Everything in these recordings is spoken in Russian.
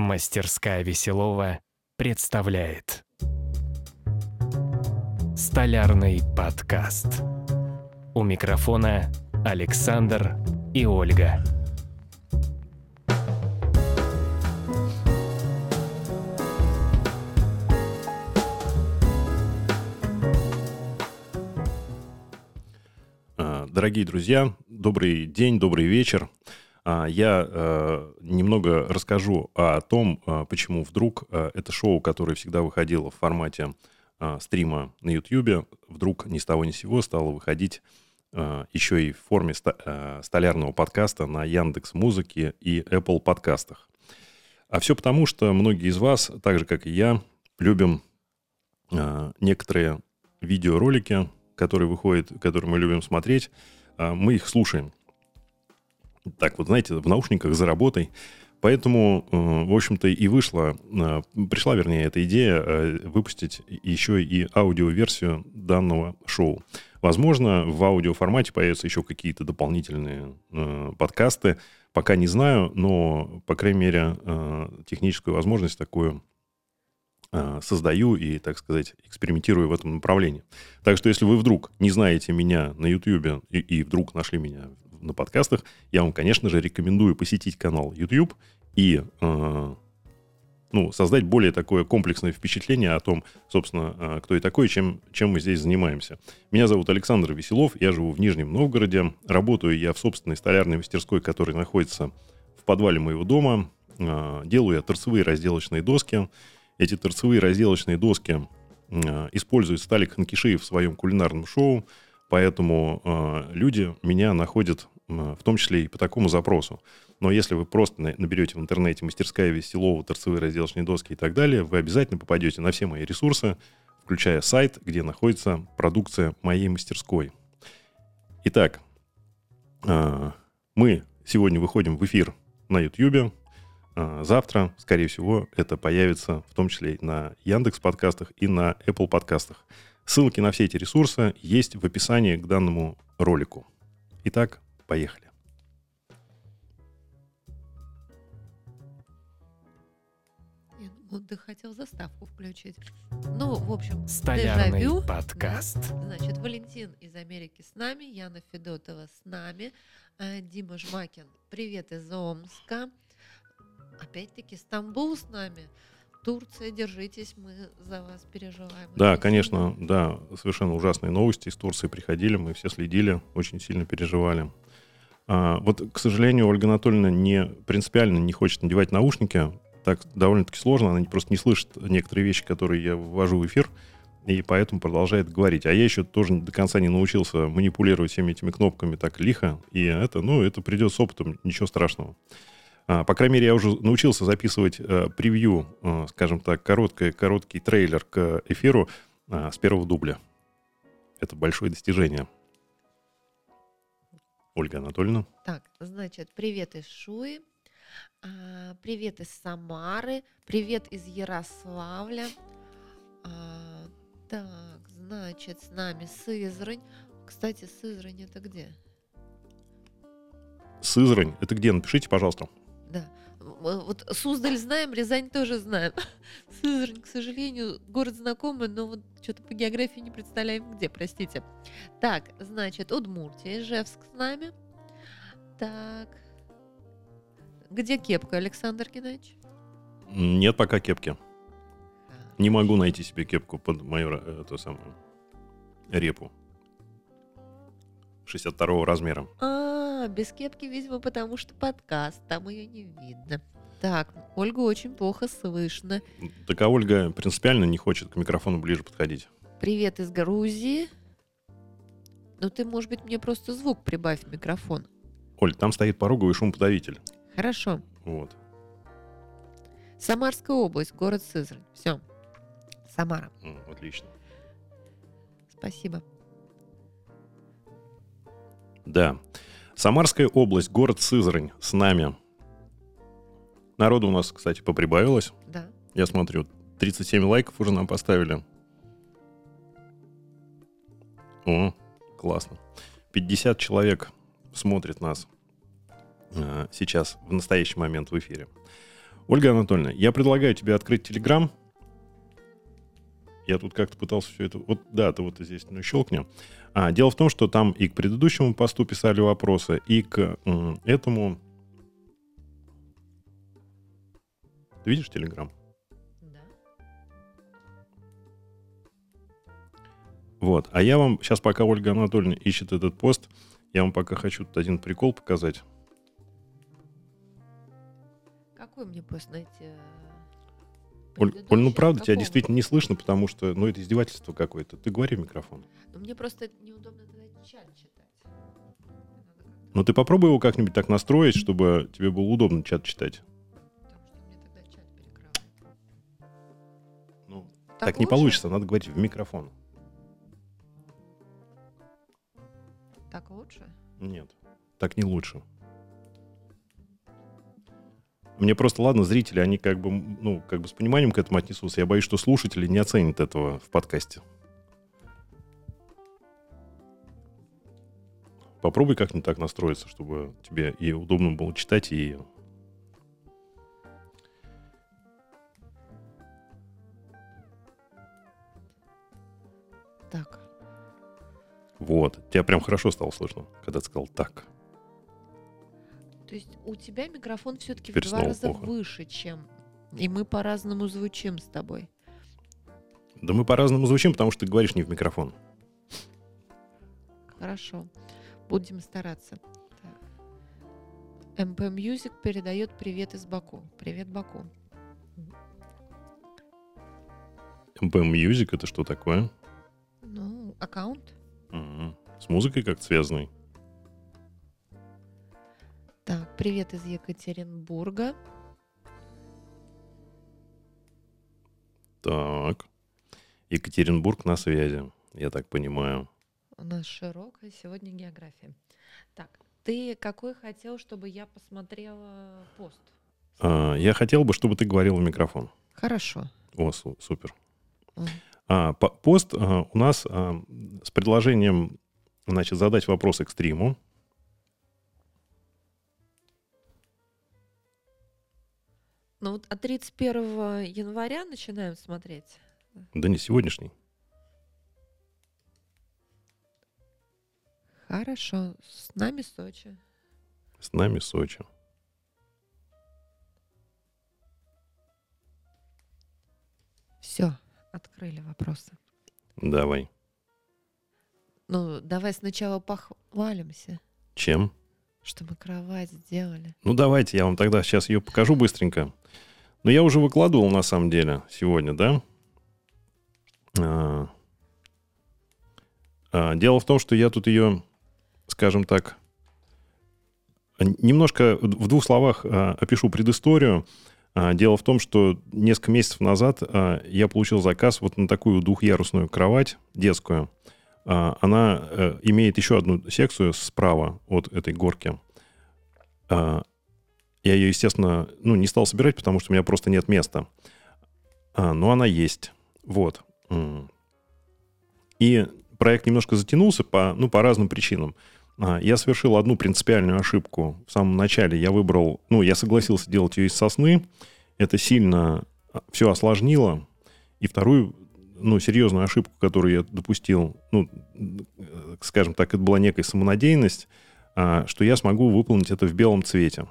Мастерская Веселова представляет Столярный подкаст. У микрофона Александр и Ольга. А, Дорогие друзья, добрый день, добрый вечер. А, Я э, немного расскажу о том, а, почему вдруг э, это шоу, которое всегда выходило в формате стрима на YouTube, вдруг ни с того ни с сего стало выходить еще и в форме э, столярного подкаста на Яндекс Музыке и Apple подкастах. А все потому, что многие из вас, так же как и я, любим некоторые видеоролики, которые выходят, которые мы любим смотреть, мы их слушаем. Так вот, знаете, в наушниках за работой. Поэтому, э, в общем-то, и вышла, э, пришла, вернее, эта идея э, выпустить еще и аудиоверсию данного шоу. Возможно, в аудиоформате появятся еще какие-то дополнительные подкасты. Пока не знаю, но, по крайней мере, техническую возможность такую создаю и, так сказать, экспериментирую в этом направлении. Так что, если вы вдруг не знаете меня на YouTube и, и вдруг нашли меня на подкастах, я вам, конечно же, рекомендую посетить канал YouTube и э, ну, создать более такое комплексное впечатление о том, собственно, э, кто я такой и чем, чем мы здесь занимаемся. Меня зовут Александр Веселов, я живу в Нижнем Новгороде, работаю я в собственной столярной мастерской, которая находится в подвале моего дома, Э, делаю я торцевые разделочные доски. Эти торцевые разделочные доски э, использует Сталик Ханкишиев в своем кулинарном шоу, поэтому э, люди меня находят э, в том числе и по такому запросу. Но если вы просто на- наберете в интернете «Мастерская Веселова», «Торцевые разделочные доски» и так далее, вы обязательно попадете на все мои ресурсы, включая сайт, где находится продукция моей мастерской. Итак, э, мы сегодня выходим в эфир на YouTube. А, Завтра, скорее всего, это появится в том числе и на Яндекс подкастах и на Apple подкастах. Ссылки на все эти ресурсы есть в описании к данному ролику. Итак, поехали. Я думала, ты хотел заставку включить. Ну, в общем, Столярный дежавю. подкаст. Значит, Валентин из Америки с нами, Яна Федотова с нами, э, Дима Жмакин, привет из Омска. Опять-таки Стамбул с нами. Турция, держитесь, мы за вас переживаем. Да, очень конечно, да, совершенно ужасные новости из Турции приходили, мы все следили, очень сильно переживали. А, вот, к сожалению, Ольга Анатольевна не принципиально не хочет надевать наушники. Так довольно-таки сложно, она просто не слышит некоторые вещи, которые я ввожу в эфир, и поэтому продолжает говорить. А я еще тоже до конца не научился манипулировать всеми этими кнопками так лихо, и это, ну, это придет с опытом, ничего страшного. А, По крайней мере, я уже научился записывать э, превью, э, скажем так, короткий, короткий трейлер к эфиру а, с первого дубля. Это большое достижение. Ольга Анатольевна. Так, значит, привет из Шуи, а, привет из Самары, привет из Ярославля. Так, значит, с нами Сызрань. Кстати, Сызрань это где? Сызрань. Это где? Напишите, пожалуйста. Да. Вот Суздаль знаем, Рязань тоже знаем. Сызрань, к сожалению, город знакомый, но вот что-то по географии не представляем где, простите. Так, значит, Удмуртия, Ижевск с нами. Так. Где кепка, Александр Геннадьевич? Нет пока кепки. А, Не могу найти себе кепку под мою э, эту самую репу. 62 размера. А, без кепки, видимо, потому что подкаст, там ее не видно. Так, Ольгу очень плохо слышно. Так а Ольга принципиально не хочет к микрофону ближе подходить. Привет из Грузии. Ну, ты, может быть, мне просто звук прибавь в микрофон. Оль, там стоит пороговый шумоподавитель. Хорошо. Вот. Самарская область, город Сызрань. Все. Самара. Отлично. Спасибо. Да. Самарская область, город Сызрань с нами. Народу у нас, кстати, поприбавилось. Да. Я смотрю, 37 лайков уже нам поставили. О, классно. 50 человек смотрит нас э, сейчас, в настоящий момент в эфире. Ольга Анатольевна, я предлагаю тебе открыть Телеграм. Я тут как-то пытался все это... Вот, да, ты вот здесь ну, щелкни. А, дело в том, что там и к предыдущему посту писали вопросы, и к м, этому... Ты видишь Телеграм? Да. Вот. А я вам сейчас, пока Ольга Анатольевна ищет этот пост, я вам пока хочу тут один прикол показать. Какой мне пост найти? Оль, Оль, ну правда, тебя действительно не слышно, потому что, ну, это издевательство какое-то. Ты говори в микрофон. Но мне просто неудобно тогда чат читать. Ну, ты попробуй его как-нибудь так настроить, чтобы тебе было удобно чат читать. Потому что мне тогда чат перекрывает. Ну, так, не лучше? получится, надо говорить в микрофон. Так лучше? Нет, так не лучше. Мне просто, ладно, зрители, они как бы, ну, как бы с пониманием к этому отнесутся. Я боюсь, что слушатели не оценят этого в подкасте. Попробуй как-нибудь так настроиться, чтобы тебе и удобно было читать, и... Так. Вот. Тебя прям хорошо стало слышно, когда ты сказал «так». То есть у тебя микрофон все-таки в два раза плохо. выше, чем... И мы по-разному звучим с тобой. Да мы по-разному звучим, потому что ты говоришь не в микрофон. Хорошо. Будем стараться. Так. МП Music передает привет из Баку. Привет, Баку. MP Music — это что такое? Ну, аккаунт. М, С музыкой как связанный? Так, привет из Екатеринбурга. Так. Екатеринбург на связи, я так понимаю. У нас широкая сегодня география. Так, ты какой хотел, чтобы я посмотрела пост? А, я хотел бы, чтобы ты говорил в микрофон. Хорошо. О, су- супер. А, по- пост а, у нас а, с предложением значит, задать вопросы к Ну вот от 31 января начинаем смотреть. Да не сегодняшний. Хорошо. С нами Сочи. С нами Сочи. Все, открыли вопросы. Давай. Ну, давай сначала похвалимся, Чем? Что мы кровать сделали. Ну, давайте, я вам тогда сейчас ее покажу быстренько. Но я уже выкладывал, на самом деле, сегодня, да? А, а, дело в том, что я тут ее, скажем так, немножко в двух словах а, опишу предысторию. А, дело в том, что несколько месяцев назад а, я получил заказ вот на такую двухъярусную кровать детскую. А, она э, имеет еще одну секцию справа от этой горки. А, я ее, естественно, ну, не стал собирать, потому что у меня просто нет места. А, но она есть. Вот. И проект немножко затянулся по, ну, по разным причинам. Я совершил одну принципиальную ошибку в самом начале. Я выбрал, ну, я согласился делать ее из сосны. Это сильно все осложнило. И вторую, ну, серьезную ошибку, которую я допустил, ну, э, скажем так, это была некая самонадеянность, а, что я смогу выполнить это в белом цвете.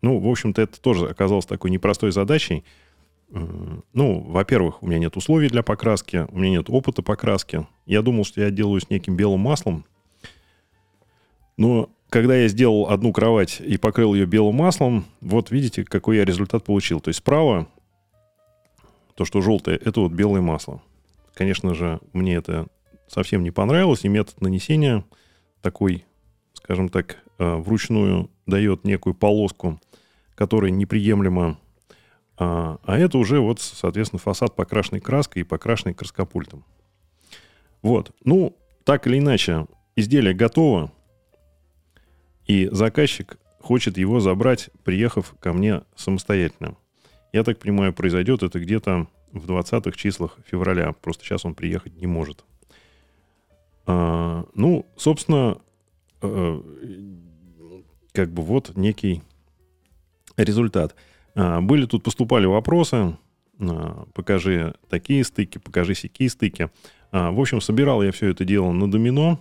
Ну, в общем-то, это тоже оказалось такой непростой задачей. Ну, во-первых, у меня нет условий для покраски, у меня нет опыта покраски. Я думал, что я делаю с неким белым маслом. Но когда я сделал одну кровать и покрыл ее белым маслом, вот видите, какой я результат получил. То есть справа, то, что желтое, это вот белое масло. Конечно же, мне это совсем не понравилось, и метод нанесения такой, скажем так, э, вручную дает некую полоску, которая неприемлема. А, а это уже вот, соответственно, фасад покрашенной краской и покрашенный краскопультом. Вот. Ну, так или иначе, изделие готово, и заказчик хочет его забрать, приехав ко мне самостоятельно. Я так понимаю, произойдет это где-то в 20-х числах февраля. Просто сейчас он приехать не может. А, ну, собственно, э, как бы вот некий результат. А, были тут, поступали вопросы, а, покажи такие стыки, покажи сякие стыки. А, в общем, собирал я все это дело на домино,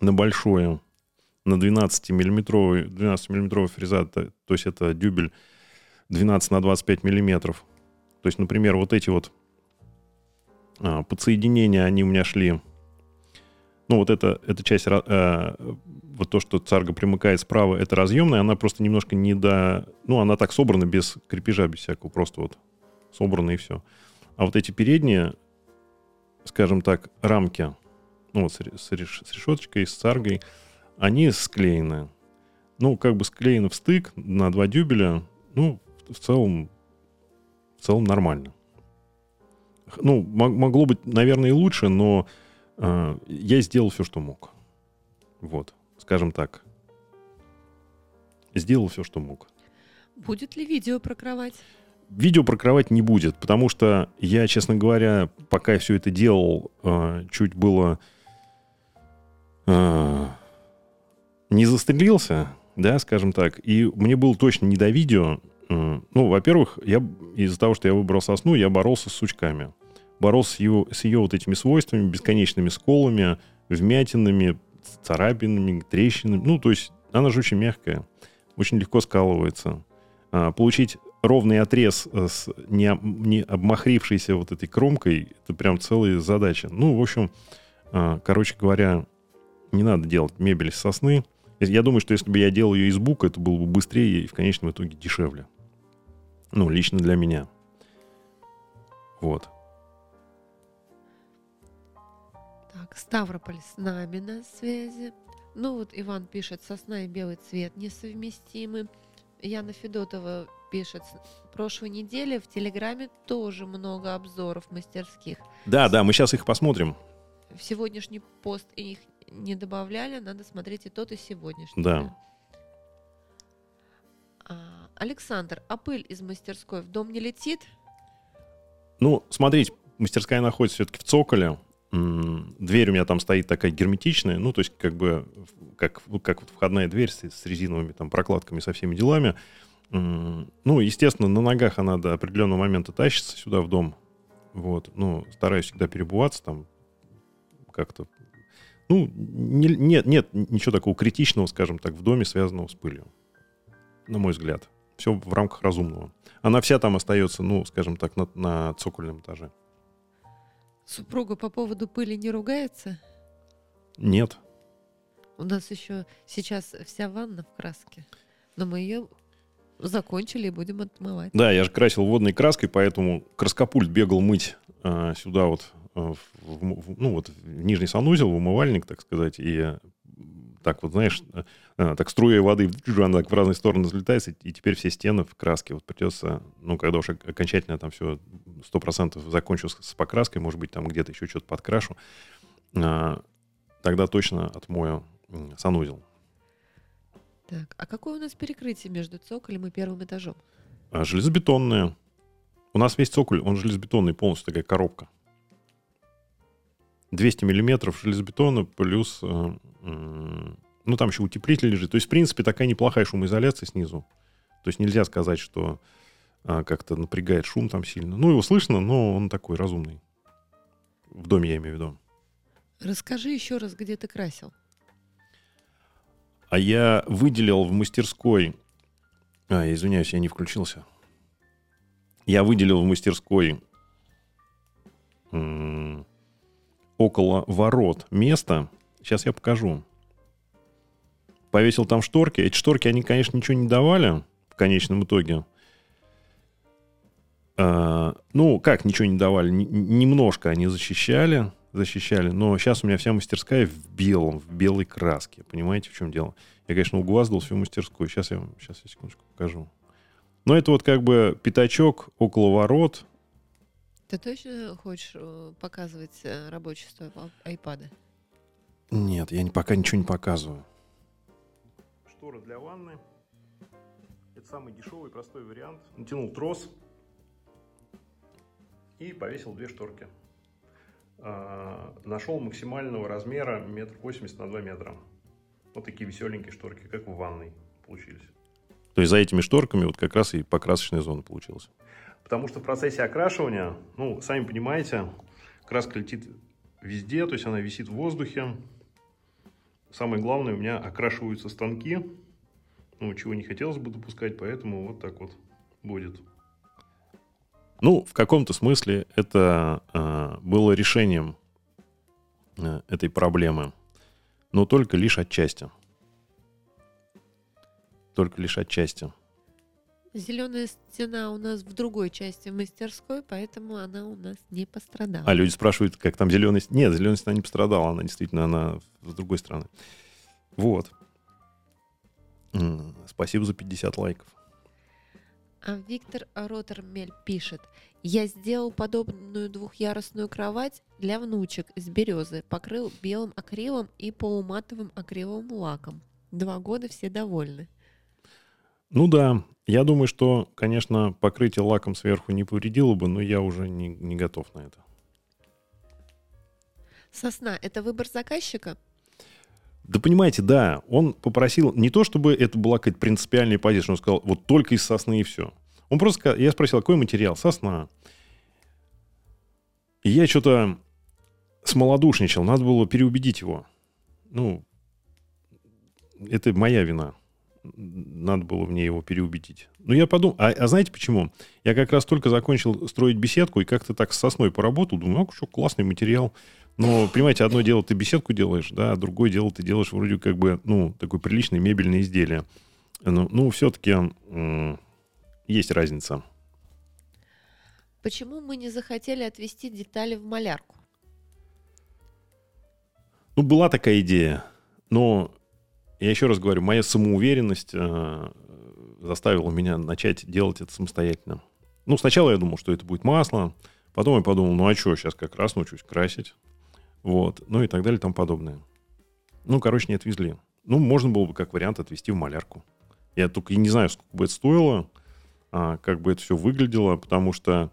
на большое, на 12-миллиметровый 12 миллиметровый фрезат, то есть это дюбель 12 на 25 миллиметров. То есть, например, вот эти вот а, подсоединения, они у меня шли ну, вот эта, эта часть, э, вот то, что царга примыкает справа, это разъемная, она просто немножко не до... Ну, она так собрана без крепежа, без всякого, просто вот собрана и все. А вот эти передние, скажем так, рамки, ну, вот с, с, с решеточкой, с царгой, они склеены. Ну, как бы склеены в стык на два дюбеля, ну, в целом, в целом нормально. Ну, могло быть, наверное, и лучше, но а, я сделал все, что мог. Вот, скажем так. Сделал все, что мог. Будет ли видео про кровать? Видео про кровать не будет, потому что я, честно говоря, пока я все это делал, а, чуть было а, не застрелился, да, скажем так, и мне было точно не до видео. Ну, во-первых, я из-за того, что я выбрал сосну, я боролся с сучками боролся с ее, с ее вот этими свойствами, бесконечными сколами, вмятинами, царапинами, трещинами. Ну, то есть она же очень мягкая, очень легко скалывается. А, получить ровный отрез э, с не, не обмахрившейся вот этой кромкой, это прям целая задача. Ну, в общем, а, короче говоря, не надо делать мебель из сосны. Я думаю, что если бы я делал ее из бука, это было бы быстрее и в конечном итоге дешевле. Ну, лично для меня. Вот. Так, Ставрополь с нами на связи. Ну вот Иван пишет, сосна и белый цвет несовместимы. Яна Федотова пишет, прошлой неделе в Телеграме тоже много обзоров мастерских. Да, да, мы сейчас их посмотрим. В сегодняшний пост их не добавляли, надо смотреть и тот, и сегодняшний. Да. Александр, а пыль из мастерской в дом не летит? Ну, смотрите, мастерская находится все-таки в цоколе, Дверь у меня там стоит такая герметичная, ну, то есть как бы как, как входная дверь с, с резиновыми там прокладками, со всеми делами. Ну, естественно, на ногах она до определенного момента тащится сюда в дом. Вот, ну, стараюсь всегда перебываться там как-то. Ну, не, нет, нет ничего такого критичного, скажем так, в доме, связанного с пылью. На мой взгляд. Все в рамках разумного. Она вся там остается, ну, скажем так, на, на цокольном этаже. Супруга по поводу пыли не ругается? Нет. У нас еще сейчас вся ванна в краске, но мы ее закончили и будем отмывать. Да, я же красил водной краской, поэтому краскопульт бегал мыть э, сюда вот, э, в, в, ну вот в нижний санузел, в умывальник, так сказать, и так вот, знаешь, э, так струя воды она так в разные стороны разлетается, и теперь все стены в краске. Вот придется, ну, когда уж окончательно там все сто процентов закончу с, покраской, может быть, там где-то еще что-то подкрашу, а, тогда точно отмою санузел. Так, а какое у нас перекрытие между цоколем и первым этажом? А, железобетонное. У нас весь цоколь, он железобетонный, полностью такая коробка. 200 миллиметров железобетона плюс э, ну, там еще утеплитель лежит. То есть, в принципе, такая неплохая шумоизоляция снизу. То есть нельзя сказать, что а, как-то напрягает шум там сильно. Ну, его слышно, но он такой разумный. В доме я имею в виду. Расскажи еще раз, где ты красил. А я выделил в мастерской... А, извиняюсь, я не включился. Я выделил в мастерской около ворот место, Сейчас я покажу. Повесил там шторки. Эти шторки, они, конечно, ничего не давали в конечном итоге. А, ну, как ничего не давали? Немножко они защищали, защищали. Но сейчас у меня вся мастерская в белом, в белой краске. Понимаете, в чем дело? Я, конечно, угваздал всю мастерскую. Сейчас я, сейчас я секундочку покажу. Но это вот как бы пятачок около ворот. Ты точно хочешь э, показывать э, рабочее айпада? Нет, я пока ничего не показываю. Штора для ванны. Это самый дешевый, простой вариант. Натянул трос и повесил две шторки. А, нашел максимального размера метр восемьдесят на два метра. Вот такие веселенькие шторки, как в ванной получились. То есть за этими шторками вот как раз и покрасочная зона получилась. Потому что в процессе окрашивания, ну, сами понимаете, краска летит везде, то есть она висит в воздухе. Самое главное, у меня окрашиваются станки, ну, чего не хотелось бы допускать, поэтому вот так вот будет. Ну, в каком-то смысле это э, было решением э, этой проблемы, но только лишь отчасти. Только лишь отчасти. Зеленая стена у нас в другой части мастерской, поэтому она у нас не пострадала. А люди спрашивают, как там зеленая стена. Нет, зеленая стена не пострадала, она действительно, она с другой стороны. Вот. Спасибо за 50 лайков. А Виктор Ротермель пишет. Я сделал подобную двухъярусную кровать для внучек из березы, покрыл белым акрилом и полуматовым акриловым лаком. Два года все довольны. Ну да, я думаю, что, конечно, покрытие лаком сверху не повредило бы, но я уже не, не готов на это. Сосна – это выбор заказчика? Да понимаете, да, он попросил не то, чтобы это была какая-то принципиальная позиция, он сказал, вот только из сосны и все. Он просто я спросил, какой материал? Сосна. И я что-то смолодушничал, надо было переубедить его. Ну, это моя вина. Надо было мне его переубедить. Ну, я подумал, а, а знаете почему? Я как раз только закончил строить беседку и как-то так с сосной поработал. Думаю, а что, классный материал. Но, понимаете, одно дело ты беседку делаешь, да, а другое дело ты делаешь вроде как бы, ну, такое приличное мебельное изделие. Ну, ну все-таки есть разница. Почему мы не захотели отвести детали в малярку? Ну, была такая идея, но я еще раз говорю, моя самоуверенность э, заставила меня начать делать это самостоятельно. Ну, сначала я думал, что это будет масло, потом я подумал, ну а что, сейчас как раз научусь красить. Вот. Ну и так далее и тому подобное. Ну, короче, не отвезли. Ну, можно было бы как вариант отвезти в малярку. Я только не знаю, сколько бы это стоило, а, как бы это все выглядело, потому что,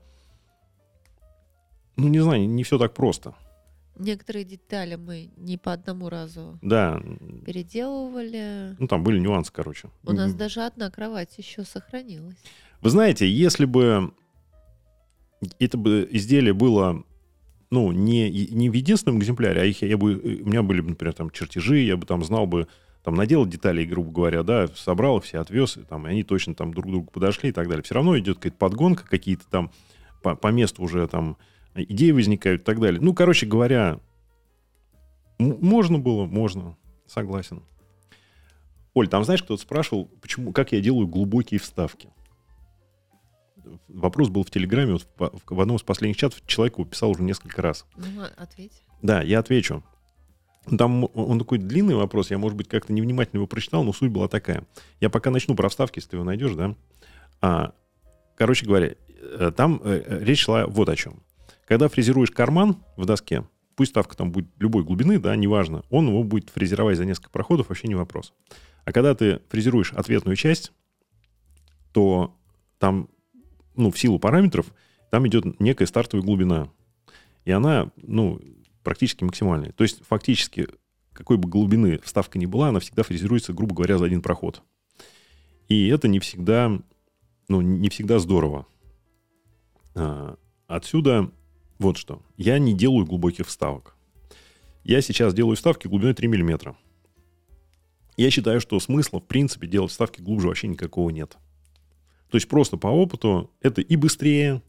ну, не знаю, не все так просто. Некоторые детали мы не по одному разу да. переделывали. Ну, там были нюансы, короче. У нас даже одна кровать еще сохранилась. Вы знаете, если бы это бы изделие было ну, не, не в единственном экземпляре, а их я бы, у меня были, например, там чертежи, я бы там знал бы, там наделал деталей, грубо говоря, да, собрал все, отвез, и, там, и они точно там друг к другу подошли и так далее. Все равно идет какая-то подгонка, какие-то там по, по месту уже там идеи возникают и так далее. Ну, короче говоря, можно было, можно, согласен. Оль, там знаешь, кто-то спрашивал, почему, как я делаю глубокие вставки вопрос был в Телеграме, вот в, в одном из последних чатов человек его писал уже несколько раз. Ну, ответь. Да, я отвечу. Там он такой длинный вопрос, я, может быть, как-то невнимательно его прочитал, но суть была такая. Я пока начну про вставки, если ты его найдешь, да. А, короче говоря, э, там э, э, речь шла вот о чем. Когда фрезеруешь карман в доске, пусть ставка там будет любой глубины, да, неважно, он его будет фрезеровать за несколько проходов, вообще не вопрос. А когда ты фрезеруешь ответную часть, то там ну, в силу параметров, там идет некая стартовая глубина. И она, ну, практически максимальная. То есть, фактически, какой бы глубины вставка ни была, она всегда фрезеруется, грубо говоря, за один проход. И это не всегда, ну, не всегда здорово. А, отсюда вот что. Я не делаю глубоких вставок. Я сейчас делаю вставки глубиной 3 мм. Я считаю, что смысла, в принципе, делать вставки глубже вообще никакого нет. То есть просто по опыту это и быстрее,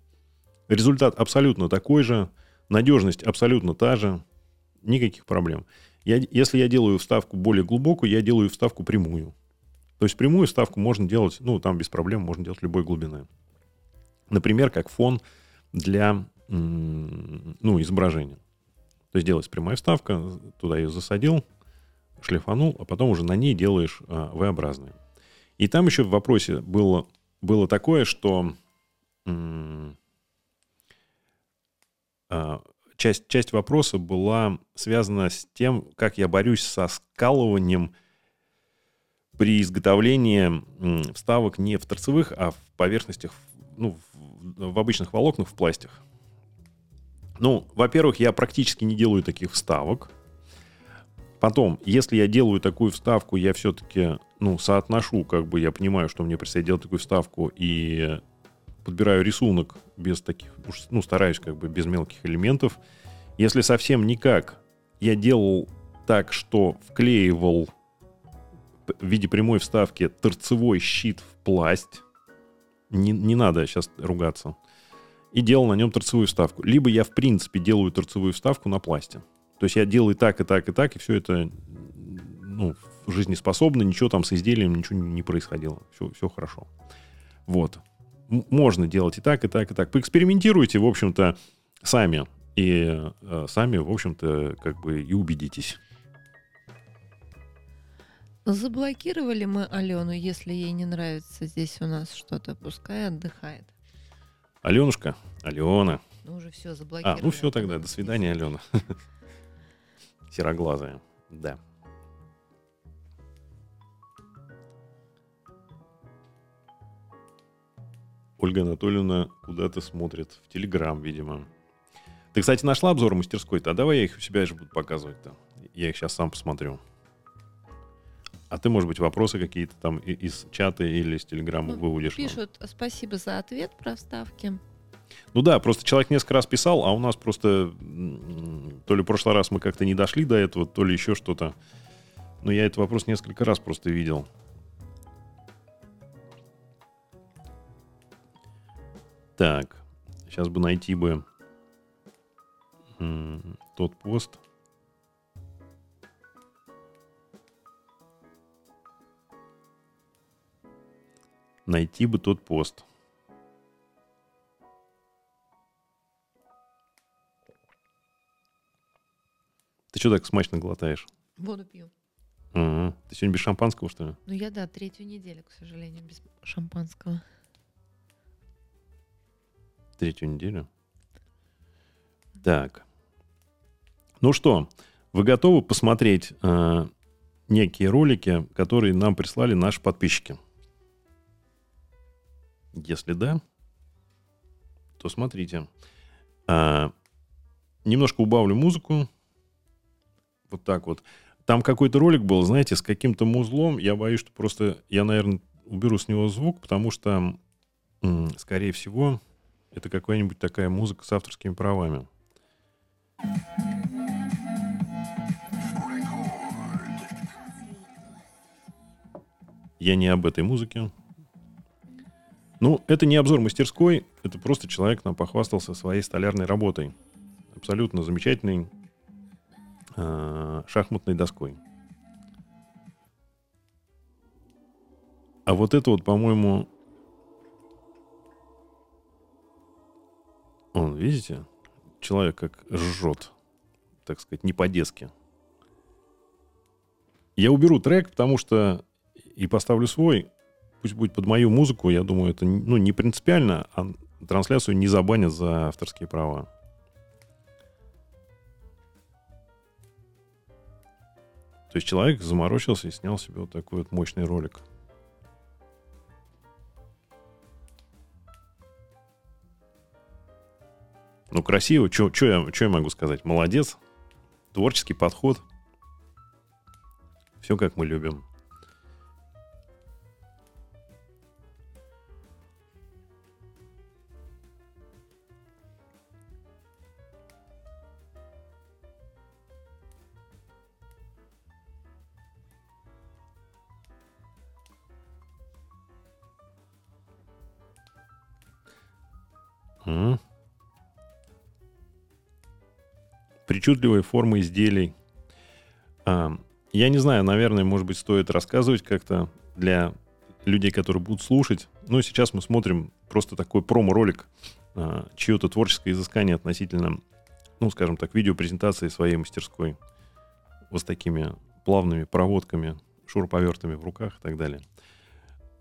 результат абсолютно такой же, надежность абсолютно та же, никаких проблем. Я, если я делаю вставку более глубокую, я делаю вставку прямую. То есть прямую вставку можно делать, ну, там без проблем можно делать любой глубины. Например, как фон для ну, изображения. То есть делается прямая вставка, туда ее засадил, шлифанул, а потом уже на ней делаешь а, V-образные. И там еще в вопросе было было такое, что а, часть, часть вопроса была связана с тем, как я борюсь со скалыванием при изготовлении вставок не в торцевых, а в поверхностях, ну, в, в обычных волокнах, в пластях. Ну, во-первых, я практически не делаю таких вставок. Потом, если я делаю такую вставку, я все-таки, ну, соотношу, как бы я понимаю, что мне предстоит делать такую вставку, и подбираю рисунок без таких, ну, стараюсь как бы без мелких элементов. Если совсем никак, я делал так, что вклеивал в виде прямой вставки торцевой щит в пласть. Не, не надо сейчас ругаться. И делал на нем торцевую вставку. Либо я, в принципе, делаю торцевую вставку на пласте. То есть я делаю так, и так, и так, и все это ну, жизнеспособно, ничего там с изделием, ничего не происходило. Все, все хорошо. Вот. можно делать и так, и так, и так. Поэкспериментируйте, в общем-то, сами. И э, сами, в общем-то, как бы и убедитесь. Заблокировали мы Алену, если ей не нравится здесь у нас что-то, пускай отдыхает. Аленушка, Алена. Ну уже все заблокировали. А, ну все тогда, до свидания, Алена. Сероглазая, да. Ольга Анатольевна куда-то смотрит. В Телеграм, видимо. Ты, кстати, нашла обзор мастерской-то? А давай я их у себя же буду показывать-то. Я их сейчас сам посмотрю. А ты, может быть, вопросы какие-то там из чата или из Телеграма ну, выводишь? Пишут спасибо за ответ про вставки. Ну да, просто человек несколько раз писал, а у нас просто то ли в прошлый раз мы как-то не дошли до этого, то ли еще что-то. Но я этот вопрос несколько раз просто видел. Так, сейчас бы найти бы тот пост. Найти бы тот пост. Ты что так смачно глотаешь? Воду пью. Угу. Ты сегодня без шампанского, что ли? Ну, я, да, третью неделю, к сожалению, без шампанского. Третью неделю? Так. Ну что, вы готовы посмотреть э, некие ролики, которые нам прислали наши подписчики? Если да, то смотрите. А, немножко убавлю музыку. Вот так вот. Там какой-то ролик был, знаете, с каким-то музлом. Я боюсь, что просто я, наверное, уберу с него звук, потому что, скорее всего, это какая-нибудь такая музыка с авторскими правами. Я не об этой музыке. Ну, это не обзор мастерской, это просто человек нам похвастался своей столярной работой. Абсолютно замечательный э, шахматной доской. А вот это вот, по-моему... Он, видите? Человек как жжет. Так сказать, не по-детски. Я уберу трек, потому что и поставлю свой. Пусть будет под мою музыку. Я думаю, это ну, не принципиально, а трансляцию не забанят за авторские права. То есть человек заморочился и снял себе вот такой вот мощный ролик. Ну, красиво. Что я, я могу сказать? Молодец. Творческий подход. Все как мы любим. Причудливые формы изделий. А, я не знаю, наверное, может быть, стоит рассказывать как-то для людей, которые будут слушать. Но сейчас мы смотрим просто такой промо-ролик, а, чье-то творческое изыскание относительно, ну, скажем так, видеопрезентации своей мастерской. Вот с такими плавными проводками, шуруповертами в руках и так далее.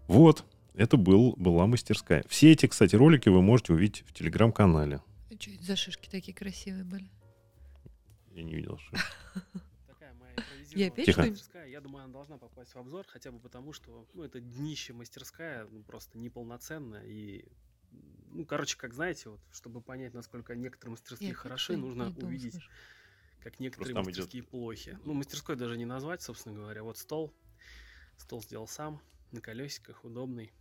Вот, это был, была мастерская. Все эти, кстати, ролики вы можете увидеть в телеграм-канале. А что это за шишки такие красивые были? Я не видел шишки. Я опять Тихо. мастерская, я думаю, она должна попасть в обзор, хотя бы потому, что ну, это днище мастерская, ну, просто неполноценная. И, ну, короче, как знаете, вот, чтобы понять, насколько некоторые мастерские Я хороши, нужно увидеть как некоторые Просто мастерские плохи. Ну, мастерской даже не назвать, собственно говоря. Вот стол. Стол сделал сам, на колесиках, удобный.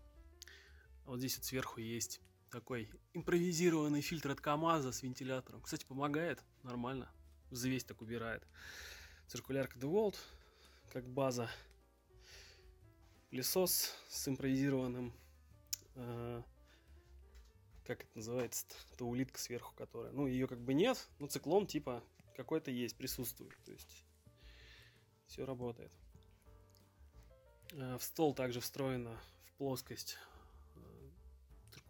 А вот здесь вот сверху есть такой импровизированный фильтр от КамАЗа с вентилятором. Кстати, помогает, нормально. Взвесь так убирает. Циркулярка DeWalt, как база. Пылесос с импровизированным э, как это называется, это улитка сверху, которая, ну, ее как бы нет, но циклон типа какой-то есть, присутствует, то есть все работает. Э, В стол также встроена в плоскость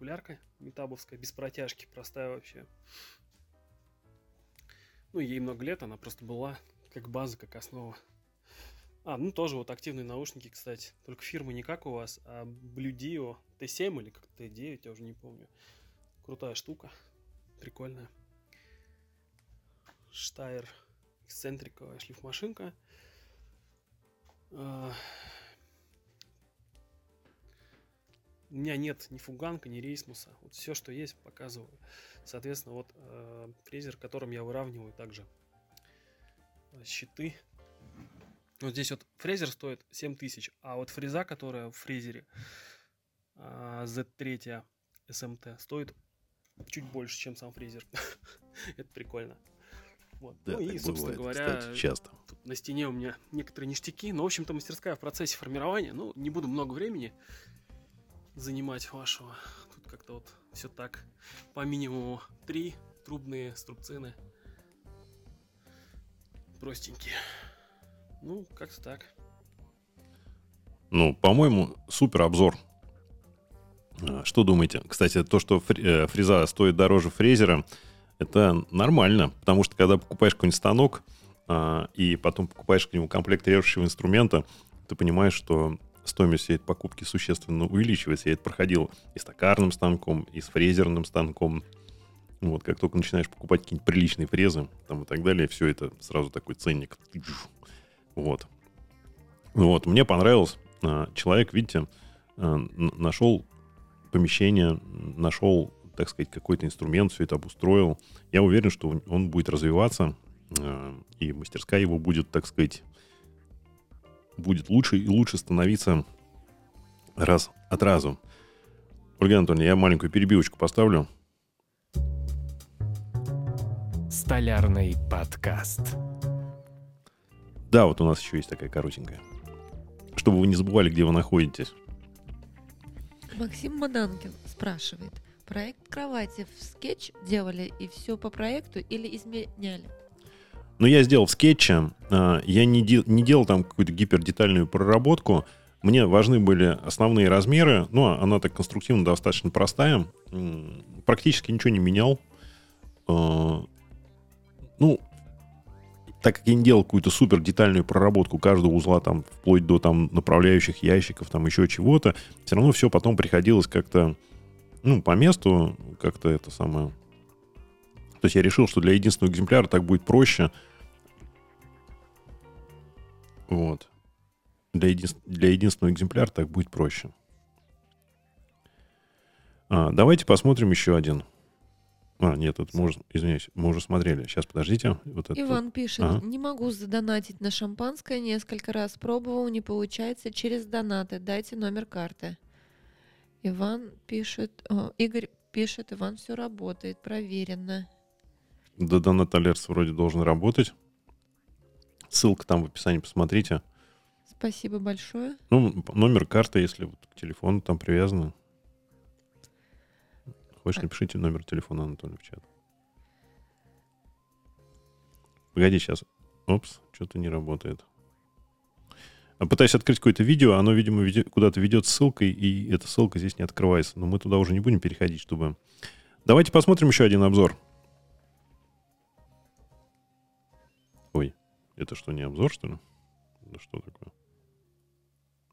циркулярка метабовская, без протяжки, простая вообще. Ну, ей много лет, она просто была как база, как основа. А, ну тоже вот активные наушники, кстати. Только фирма не как у вас, а Bluedio T7 или как T9, я уже не помню. Крутая штука. Прикольная. Штайр эксцентриковая шлифмашинка. У меня нет ни фуганка, ни рейсмуса. Вот все, что есть, показываю. Соответственно, вот э, фрезер, которым я выравниваю также э, щиты. Вот здесь вот фрезер стоит 7000, а вот фреза, которая в фрезере а, Z3 SMT стоит чуть больше, чем сам фрезер. Это прикольно. Вот. Да, ну и, собственно бывает, говоря, кстати, часто. тут на стене у меня некоторые ништяки, но, в общем-то, мастерская в процессе формирования. Ну, не буду много времени занимать вашего. Тут как-то вот все так. По минимуму три трубные струбцины. Простенькие. Ну, как-то так. Ну, по-моему, супер обзор. А, Что думаете? Кстати, то, что э, фреза стоит дороже фрезера, это нормально, потому что когда покупаешь какой-нибудь станок а, и потом покупаешь к нему комплект режущего инструмента, ты понимаешь, что стоимость всей этой покупки существенно увеличивается. Я это проходил и с токарным станком, и с фрезерным станком. Вот, как только начинаешь покупать какие-нибудь приличные фрезы там, и так далее, все это сразу такой ценник. Вот. Вот, мне понравилось. А, Человек, видите, а, нашел помещение, нашел, так сказать, какой-то инструмент, все это обустроил. Я уверен, что он- он будет развиваться, а, и мастерская его будет, так сказать, будет лучше и лучше становиться раз от разу. Ольга Анатольевна, я маленькую перебивочку поставлю. Столярный подкаст. Да, вот у нас еще есть такая коротенькая. Чтобы вы не забывали, где вы находитесь. Максим Маданкин спрашивает. Проект кровати в скетч делали и все по проекту или изменяли? Но я сделал в скетче, а, я не, не делал там какую-то гипердетальную проработку. Мне важны были основные размеры. Ну, а она так конструктивно достаточно простая. Практически ничего не менял. А, Ну, так как я не делал какую-то супер детальную проработку каждого узла, там, вплоть до там направляющих ящиков, там еще чего-то, все равно все потом приходилось как-то, ну, по месту, как-то это самое, то есть я решил, что для единственного экземпляра так будет проще. Вот. Для, един- для единственного экземпляра так будет проще. А, давайте посмотрим еще один. А, нет, это мы уже, извиняюсь, мы уже смотрели. Сейчас, подождите. Вот это Иван пишет, Ага. не могу задонатить на шампанское, несколько раз пробовал, не получается через донаты, дайте номер карты. Иван пишет, о, Игорь пишет, Иван все работает, проверено. Да, Донат Алерс вроде должен работать. Ссылка там в описании, посмотрите. Спасибо большое. Ну, номер карты, если вот к телефону там привязано. Хочешь, А. напишите номер телефона Анатолия в чат. Погоди, сейчас. Опс, что-то не работает. А Пытаюсь открыть какое-то видео, оно, видимо, веде- куда-то ведет ссылкой, и эта ссылка здесь не открывается. Но мы туда уже не будем переходить, чтобы... Давайте посмотрим еще один обзор. Это что, не обзор, что ли? Да что такое?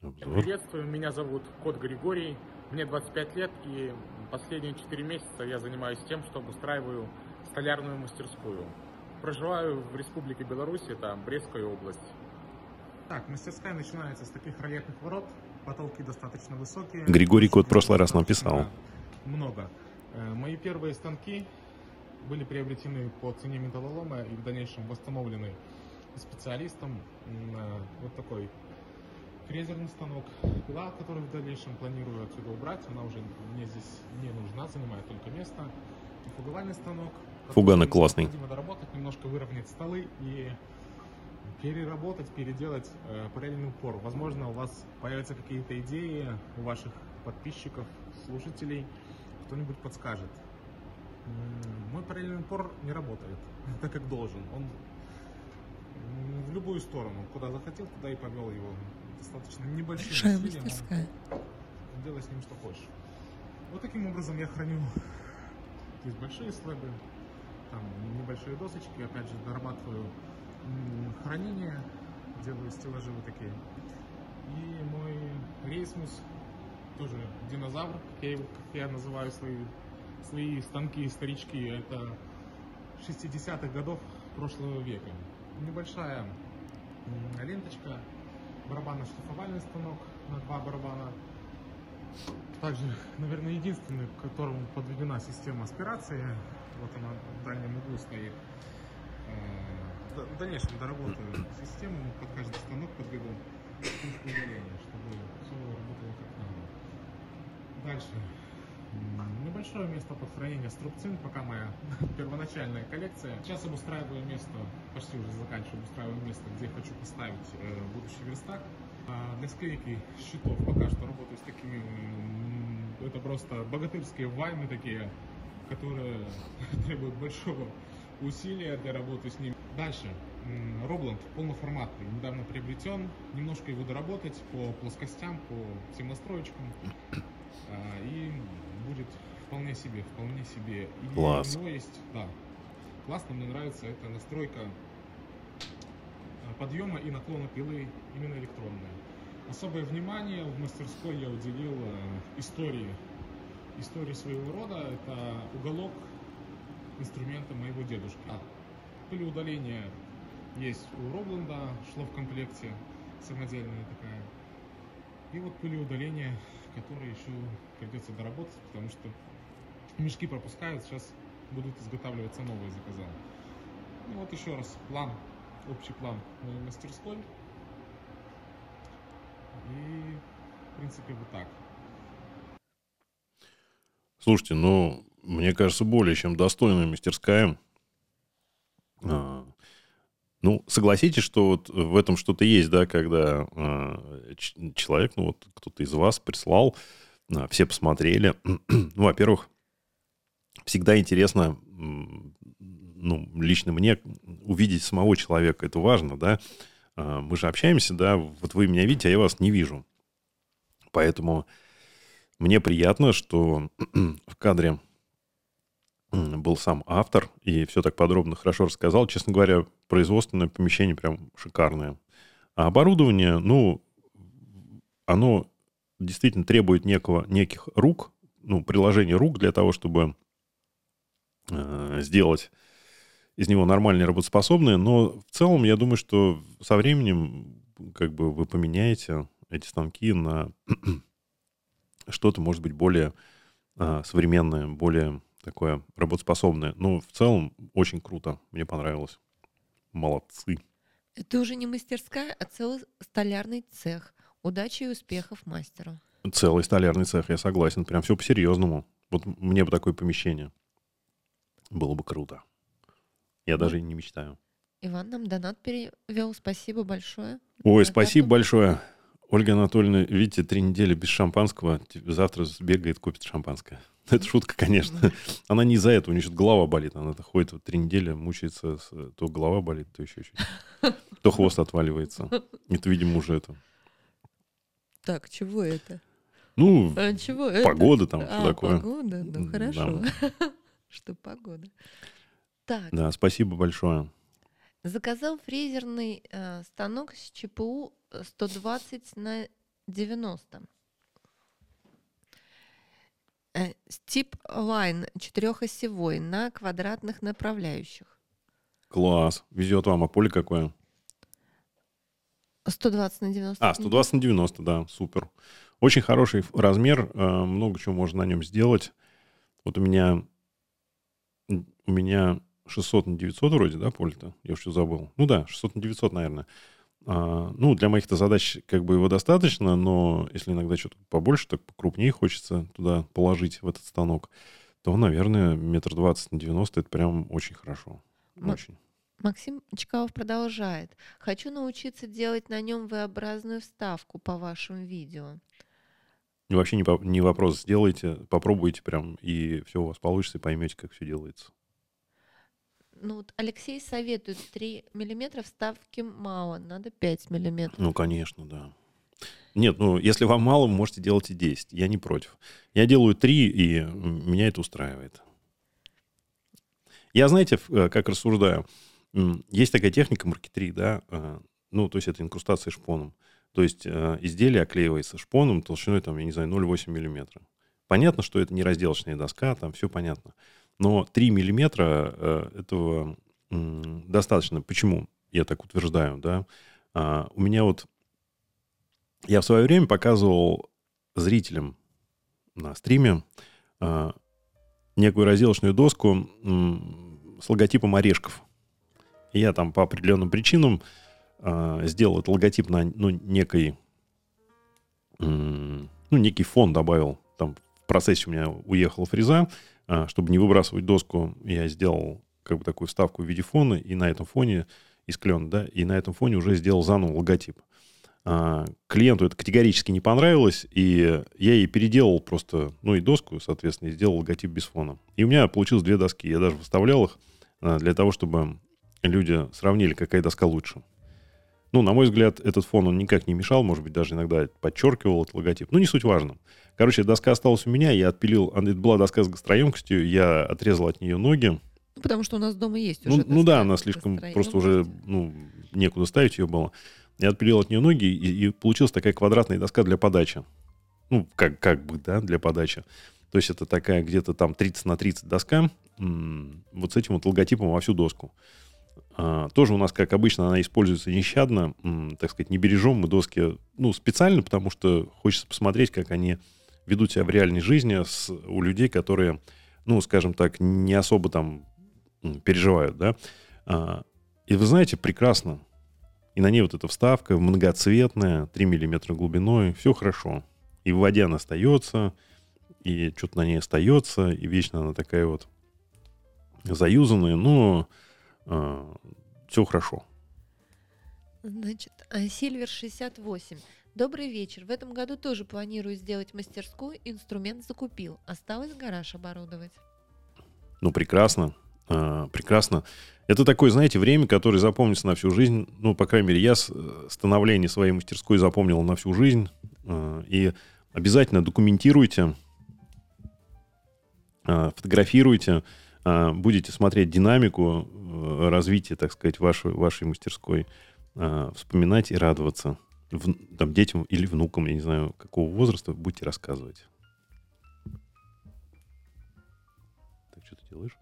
Обзор. Приветствую, меня зовут Кот Григорий, мне 25 лет и последние 4 месяца я занимаюсь тем, что обустраиваю столярную мастерскую. Проживаю в Республике Беларусь, это Брестская область. Так, мастерская начинается с таких рельефных ворот, потолки достаточно высокие. Григорий Кот в прошлый раз нам писал. Много. Э, Мои первые станки были приобретены по цене металлолома и в дальнейшем восстановлены специалистом. Э, вот такой фрезерный станок, пила, который в дальнейшем планирую отсюда убрать, она уже мне здесь не нужна, занимает только место. Фуговальный станок. Фуганы классный. Необходимо доработать, немножко выровнять столы и переработать, переделать э, параллельный упор. Возможно, у вас появятся какие-то идеи у ваших подписчиков, слушателей, кто-нибудь подскажет. Мой параллельный упор не работает так, как должен. Он в любую сторону, куда захотел, туда и повел его. Достаточно небольшим Большая усилием. мастерская. Делай с ним что хочешь. Вот таким образом я храню здесь большие слэбы, там небольшие досочки, опять же дорабатываю хранение, делаю стеллажи вот такие. И мой рейсмус, тоже динозавр, как я, его- как я называю свои, свои станки, старички, это 60-х годов прошлого века. Небольшая ленточка, барабанно-шлифовальный станок на два барабана. Также, наверное, единственный, к которому подведена система аспирации. Вот она в дальнем углу стоит. Э, В дальнейшем доработаю систему, под каждый станок подведу пушку чтобы все работало как надо. Дальше. Небольшое место под хранение струбцин, пока моя первоначальная коллекция. Сейчас обустраиваю место, почти уже заканчиваю, обустраиваю место, где хочу поставить э, будущий верстак. А для склейки щитов пока что работаю с такими, это просто богатырские вайны такие, которые требуют большого усилия для работы с ними. Дальше. Робланд полноформатный, недавно приобретен. Немножко его доработать по плоскостям, по всем настроечкам. А, И будет вполне себе, вполне себе. И Класс. у него есть, да, классно, мне нравится эта настройка а, подъема и наклона пилы именно электронная. Особое внимание в мастерской я уделил э, истории, истории своего рода. Это уголок инструмента моего дедушки. А, пылеудаление есть у Робланда, шло в комплекте, самодельная такая. И вот пылеудаление, которое еще придется доработать, потому что мешки пропускают, сейчас будут изготавливаться новые, заказал. Ну вот еще раз, план, общий план моей мастерской. И, в принципе, вот так. Слушайте, ну, мне кажется, более чем достойная мастерская. А, ну, согласитесь, что вот в этом что-то есть, да, когда а, человек, ну, вот кто-то из вас прислал, а, все посмотрели. ну, во-первых, всегда интересно, ну, лично мне увидеть самого человека, это важно, да. А, мы же общаемся, да, вот вы меня видите, а я вас не вижу. Поэтому мне приятно, что в кадре был сам автор и все так подробно, хорошо рассказал. Честно говоря, производственное помещение прям шикарное. А оборудование, ну, оно действительно требует некого, неких рук, ну, приложения рук для того, чтобы сделать из него нормальное работоспособное. Но в целом, я думаю, что со временем как бы вы поменяете эти станки на что-то, может быть, более а, современное, более такое работоспособное. Ну, в целом, очень круто. Мне понравилось. Молодцы. Это уже не мастерская, а целый столярный цех. Удачи и успехов мастеру. Целый столярный цех, я согласен. Прям все по-серьезному. Вот мне бы такое помещение. Было бы круто. Я даже и не мечтаю. Иван нам донат перевел. Спасибо большое. Ой, спасибо карту. большое. Ольга Анатольевна, видите, три недели без шампанского. Завтра сбегает, купит шампанское. Это шутка, конечно. Она не из-за этого, у нее что голова болит. Она ходит вот три недели, мучается. То голова болит, то еще что-то. То хвост отваливается. Это, видимо, уже это. Так, чего это? Ну, А, чего это? погода там, А, все такое. погода, ну хорошо. Что погода. Так, Да, спасибо большое. заказал фрезерный э, станок с ЧПУ 120 на 90. Э, Стип лайн четырехосевой на квадратных направляющих. Класс. Везет вам, а поле какое? 120 на 90. А, 120 на 90, да, супер. Очень хороший размер, э, много чего можно на нем сделать. Вот у меня у меня 600 на 900 вроде, да, поле-то? Я уж что забыл. Ну да, 600 на 900, наверное. А, ну, для моих-то задач как бы его достаточно, но если иногда что-то побольше, так покрупнее хочется туда положить в этот станок, то, наверное, метр двадцать на 90 это прям очень хорошо. М- Очень. Максим Чкалов продолжает. Хочу научиться делать на нем V-образную вставку по вашим видео. Вообще не, не вопрос, сделайте, попробуйте прям, и все у вас получится, и поймете, как все делается. Ну вот Алексей советует 3 миллиметра вставки мало, надо 5 миллиметров. Ну, конечно, да. Нет, ну, если вам мало, вы можете делать и 10. Я не против. Я делаю 3, и меня это устраивает. Я, знаете, э, как рассуждаю. Есть такая техника маркетри, да, э, ну, то есть это инкрустация шпоном. То есть э, изделие оклеивается шпоном толщиной, там, я не знаю, 0,8 миллиметра. Понятно, что это не разделочная доска, там все понятно. Но 3 миллиметра э, этого достаточно. Почему я так утверждаю, да? А, у меня вот... Я в свое время показывал зрителям на стриме а, некую разделочную доску с логотипом орешков. И я там по определенным причинам а, сделал логотип на ну, некой, ну, некий фон добавил. Там в процессе у меня уехала фреза. а, чтобы не выбрасывать доску, я сделал как бы такую вставку в виде фона, и на этом фоне из клена, да, и на этом фоне уже сделал заново логотип. А, клиенту это категорически не понравилось, и я ей переделал просто, ну и доску, соответственно, и сделал логотип без фона. И у меня получилось две доски. Я даже выставлял их а, для того, чтобы люди сравнили, какая доска лучше. Ну, на мой взгляд, этот фон, он никак не мешал, может быть, даже иногда подчеркивал этот логотип. Ну, не суть важно. Короче, доска осталась у меня, я отпилил, а, это была доска с гостроемкостью, я отрезал от нее ноги, Ну, потому что у нас дома есть ну, уже. ну да, доска она слишком просто уже ну, некуда ставить ее было. Я отпилил от нее ноги, и, и получилась такая квадратная доска для подачи. Ну, как, как бы, да, для подачи. То есть это такая где-то там 30 на 30 доска, вот с этим вот логотипом во всю доску. А, тоже у нас, как обычно, она используется нещадно, так сказать, не бережем мы доски, ну, специально, потому что хочется посмотреть, как они ведут себя в реальной жизни с, у людей, которые, ну, скажем так, не особо там переживают, да. А, и вы знаете, прекрасно. И на ней вот эта вставка многоцветная, 3 миллиметра глубиной, все хорошо. И в воде она остается, и что-то на ней остается, и вечно она такая вот заюзанная, но все хорошо. Значит, а, Сильвер 68. Добрый вечер. В этом году тоже планирую сделать мастерскую. Инструмент закупил. Осталось гараж оборудовать. Ну, прекрасно. а, прекрасно. Это такое, знаете, время, которое запомнится на всю жизнь. Ну, по крайней мере, я э, становление своей мастерской запомнил на всю жизнь. А, И обязательно документируйте, а, фотографируйте, а, будете смотреть динамику э, развития, так сказать, вашей, вашей мастерской, а, вспоминать и радоваться. В- там, детям или внукам, я не знаю, какого возраста, будете рассказывать. Так, что ты делаешь?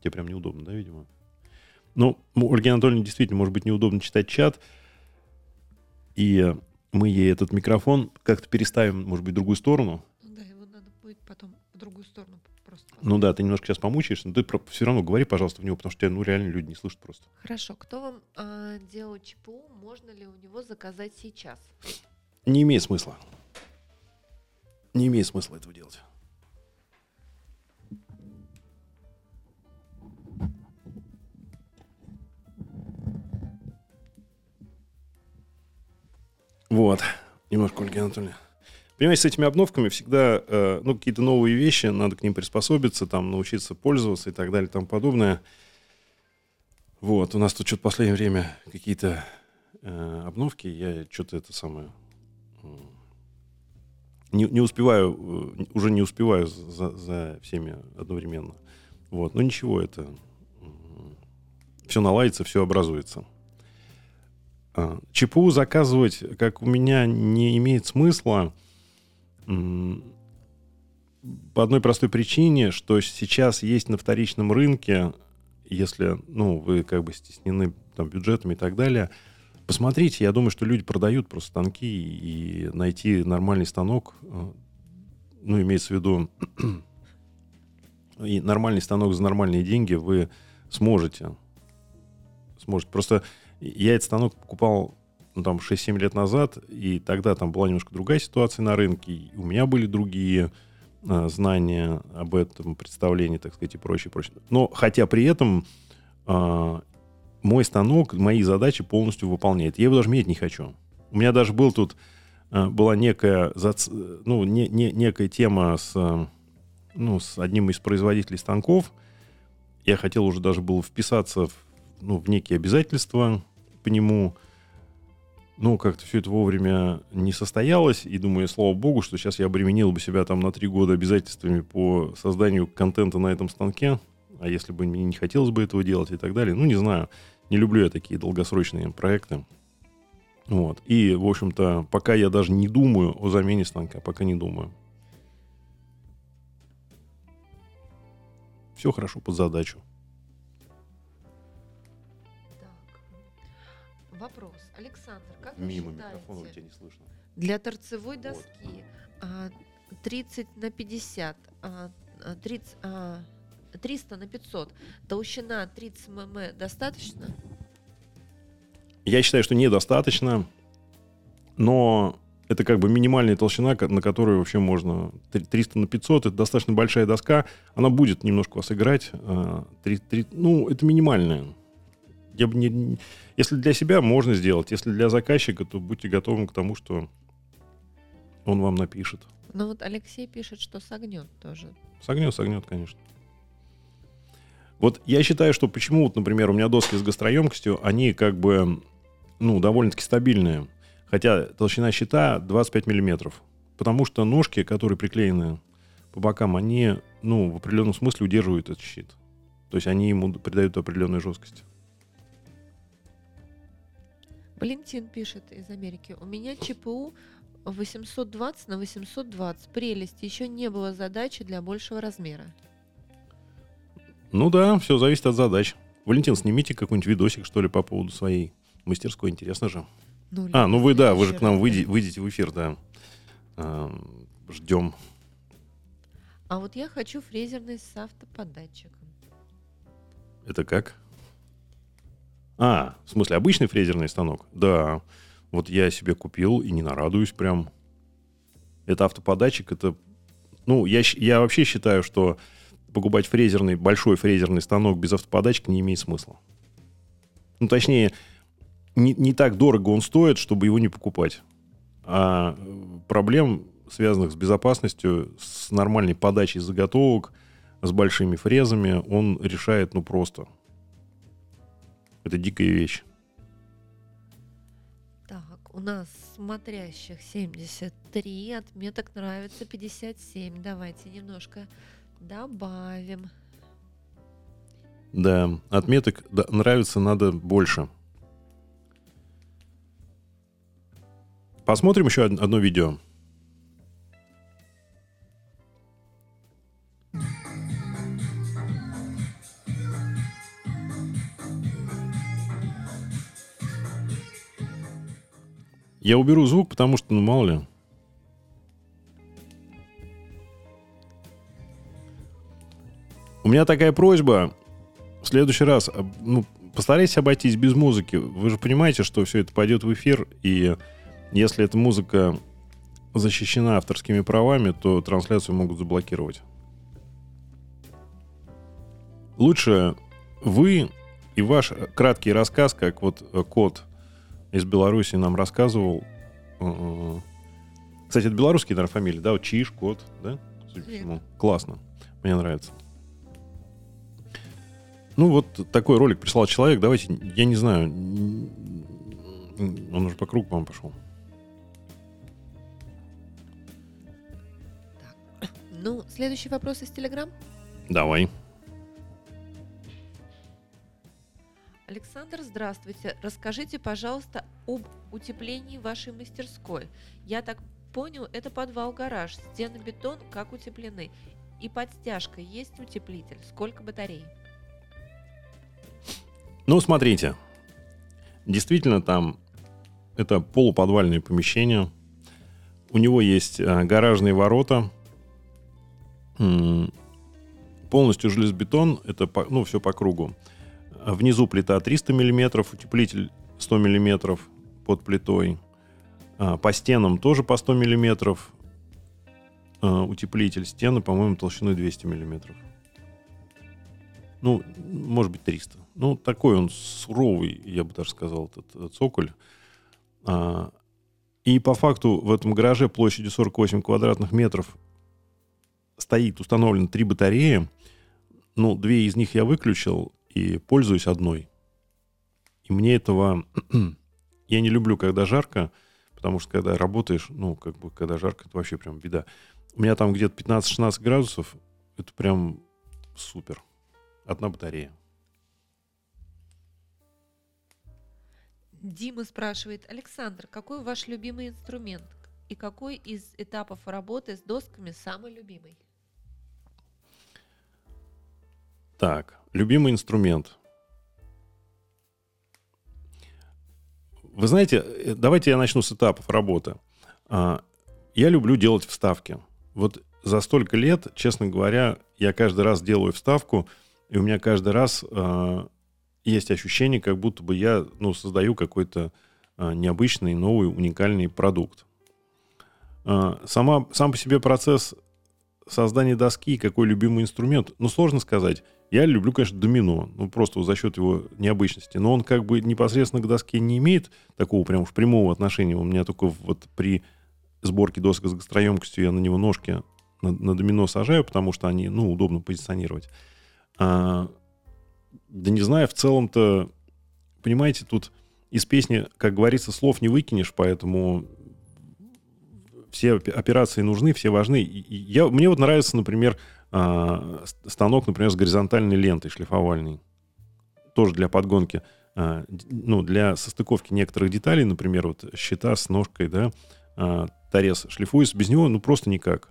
Тебе прям неудобно, да, видимо? Ну, Ольге Анатольевне действительно, может быть, неудобно читать чат. И мы ей этот микрофон как-то переставим, может быть, в другую сторону. Ну да, его надо будет потом другую сторону просто. Ну да, ты немножко сейчас помучаешься, но ты все равно говори, пожалуйста, в него, потому что тебя, ну, реально люди не слышат просто. Хорошо. Кто вам а, делал ЧПУ? Можно ли у него заказать сейчас? Не имеет смысла. Не имеет смысла этого делать. Вот. Немножко, Ольга Анатольевна. Понимаете, с этими обновками всегда, э, ну, какие-то новые вещи, надо к ним приспособиться, там, научиться пользоваться и так далее и тому подобное. Вот, у нас тут что-то в последнее время какие-то э, обновки, я что-то это самое... Не, не успеваю, э, уже не успеваю за, за всеми одновременно. Вот, но ничего, это... Все наладится, все образуется. А, ЧПУ заказывать, как у меня, не имеет смысла по одной простой причине, что сейчас есть на вторичном рынке, если, ну, вы как бы стеснены там бюджетами и так далее, посмотрите, я думаю, что люди продают просто станки и найти нормальный станок, э, ну, имеется в виду и нормальный станок за нормальные деньги вы сможете. Сможете. Просто я этот станок покупал ну, там 6-7 лет назад, и тогда там была немножко другая ситуация на рынке, и у меня были другие э, знания об этом, представления, так сказать, и прочее, прочее. Но хотя при этом э, мой станок мои задачи полностью выполняет. Я его даже менять не хочу. У меня даже был тут, э, была некая, ну, не, не, некая тема с, ну, с одним из производителей станков. Я хотел уже даже было вписаться в, ну, в некие обязательства по нему. Ну, как-то все это вовремя не состоялось. И думаю, слава богу, что сейчас я обременил бы себя там на три года обязательствами по созданию контента на этом станке. А если бы мне не хотелось бы этого делать и так далее. Ну, не знаю. Не люблю я такие долгосрочные проекты. Вот. И, в общем-то, пока я даже не думаю о замене станка, пока не думаю. Все хорошо под задачу. Как Мимо вы считаете, микрофона у тебя не слышно. для торцевой доски а, 30 на 50, а, а, 30, а, 300 на 500, толщина 30 мм достаточно? Я считаю, что недостаточно, но это как бы минимальная толщина, на которую вообще можно... Три- 300 на 500 — это достаточно большая доска. Она будет немножко вас играть. а, три- три- ну, это минимальная. Я бы не... Если для себя можно сделать, если для заказчика, то будьте готовы к тому, что он вам напишет. Ну вот Алексей пишет, что согнет тоже. Согнет, согнет, конечно. Вот я считаю, что почему, вот, например, у меня доски с гастроемкостью, они как бы, ну, довольно-таки стабильные. Хотя толщина щита 25 миллиметров. Потому что ножки, которые приклеены по бокам, они, ну, в определенном смысле удерживают этот щит. То есть они ему придают определенную жесткость. Валентин пишет из Америки. У меня ЧПУ 820 на 820. Прелесть. Еще не было задачи для большего размера. Ну да, все зависит от задач. Валентин, снимите какой-нибудь видосик, что ли, по поводу своей мастерской. Интересно же. Ну, А, ну вы, да, вы же к нам да. выйдете в эфир, да. Эм, Ждем. А вот я хочу фрезерный с автоподатчиком. Это как? А, в смысле, обычный фрезерный станок? Да. Вот я себе купил и не нарадуюсь прям. Это автоподатчик, это... Ну, я, я вообще считаю, что покупать фрезерный, большой фрезерный станок без автоподатчика не имеет смысла. Ну, точнее, не, не так дорого он стоит, чтобы его не покупать. А э, проблем, связанных с безопасностью, с нормальной подачей заготовок, с большими фрезами, он решает, ну, просто. Это дикая вещь. Так, у нас смотрящих 73, отметок нравится 57. Давайте немножко добавим. Да, отметок да, нравится надо больше. Посмотрим еще од- одно видео. Я уберу звук, потому что, ну, мало ли. У меня такая просьба. В следующий раз, об- ну, постарайтесь обойтись без музыки. Вы же понимаете, что все это пойдет в эфир, и если эта музыка защищена авторскими правами, то трансляцию могут заблокировать. Лучше вы и ваш краткий рассказ, как вот э, кот из Беларуси нам рассказывал. Э, Кстати, это белорусские, наверное, фамилии, да? Вот Чиж, кот, да? Классно. Мне нравится. Ну, вот такой ролик прислал человек. Давайте, я не знаю, он уже по кругу, по-моему, пошел. Ну, следующий вопрос из Телеграм. Давай. Александр, здравствуйте. Расскажите, пожалуйста, об утеплении вашей мастерской. Я так понял, это подвал-гараж. Стены бетон как утеплены. И под стяжкой есть утеплитель. Сколько батарей? Ну, смотрите. Действительно, там это полуподвальное помещение. У него есть э, гаражные ворота. Полностью железобетон, это ну, все по кругу. А Внизу плита 300 миллиметров, утеплитель 100 миллиметров под плитой. А, По стенам тоже по 100 миллиметров. А, Утеплитель стены, по-моему, толщиной 200 миллиметров. Ну, может быть, 300. Ну, такой он суровый, я бы даже сказал, этот, цоколь. И по факту в этом гараже площадью 48 квадратных метров стоит установлено три батареи. Ну, две из них я выключил и пользуюсь одной. И мне этого... я не люблю, когда жарко, потому что когда работаешь, ну, как бы, когда жарко, это вообще прям беда. У меня там где-то 15-16 градусов, это прям супер. Одна батарея. Дима спрашивает, Александр, какой ваш любимый инструмент? И какой из этапов работы с досками самый любимый? Так, любимый инструмент. Вы знаете, э, давайте я начну с этапов работы. А, Я люблю делать вставки. Вот за столько лет, честно говоря, я каждый раз делаю вставку, и у меня каждый раз а, есть ощущение, как будто бы я ну, создаю какой-то а, необычный, новый, уникальный продукт. Сама, сам по себе процесс создания доски, какой любимый инструмент, ну, сложно сказать. Я люблю, конечно, домино, ну, просто за счет его необычности. Но он как бы непосредственно к доске не имеет такого прям уж прямого отношения. У меня только вот при сборке досок с гастроемкостью я на него ножки на, на домино сажаю, потому что они, ну, удобно позиционировать. А, да не знаю, в целом-то, понимаете, тут из песни, как говорится, слов не выкинешь, поэтому все опе- операции нужны, все важны. И я, мне вот нравится, например, а, станок, например, с горизонтальной лентой шлифовальной. Тоже для подгонки, а, ну, для состыковки некоторых деталей, например, вот щита с ножкой, да, а, торец шлифуется, без него, ну, просто никак.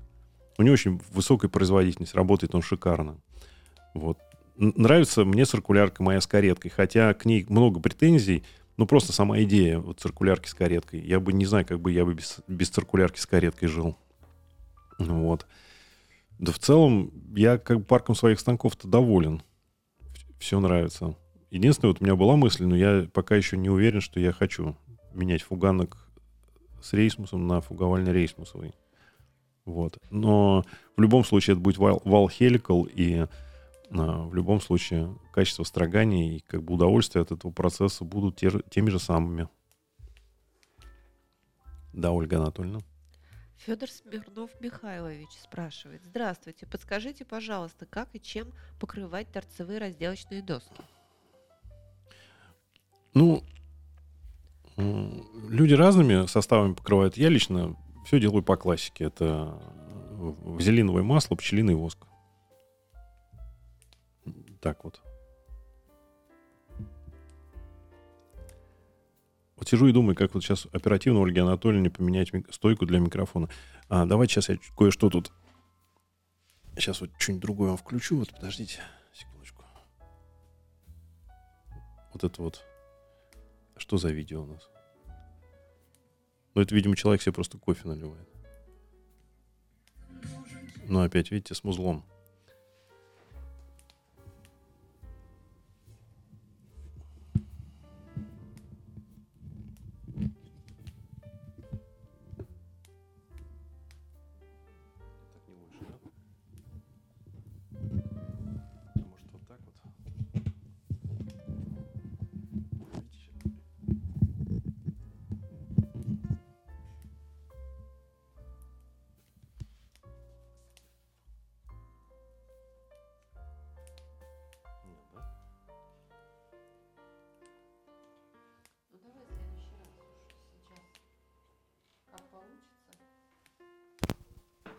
У него очень высокая производительность, работает он шикарно. Вот. Нравится мне циркулярка моя с кареткой, хотя к ней много претензий, ну, просто сама идея вот циркулярки с кареткой. Я бы не знаю, как бы я бы без, без циркулярки с кареткой жил. Вот. Да в целом, я как бы парком своих станков-то доволен. Все нравится. Единственное, вот у меня была мысль, но я пока еще не уверен, что я хочу менять фуганок с рейсмусом на фуговально-рейсмусовый. Вот. Но в любом случае это будет вал, вал хеликал, и а, в любом случае качество строгания и как бы удовольствие от этого процесса будут те теми же самыми. Да, Ольга Анатольевна. Федор Смирнов Михайлович спрашивает. Здравствуйте, подскажите, пожалуйста, как и чем покрывать торцевые разделочные доски? Ну, люди разными составами покрывают. Я лично все делаю по классике. Это э, вазелиновое масло, пчелиный воск. Так вот. Вот сижу и думаю, как вот сейчас оперативно Ольге Анатольевне поменять стойку для микрофона. А, давайте сейчас я кое-что тут... Сейчас вот что-нибудь другое вам включу. Вот подождите секундочку. Вот это вот. Что за видео у нас? Ну, это, видимо, человек себе просто кофе наливает. Ну, опять, видите, с музлом.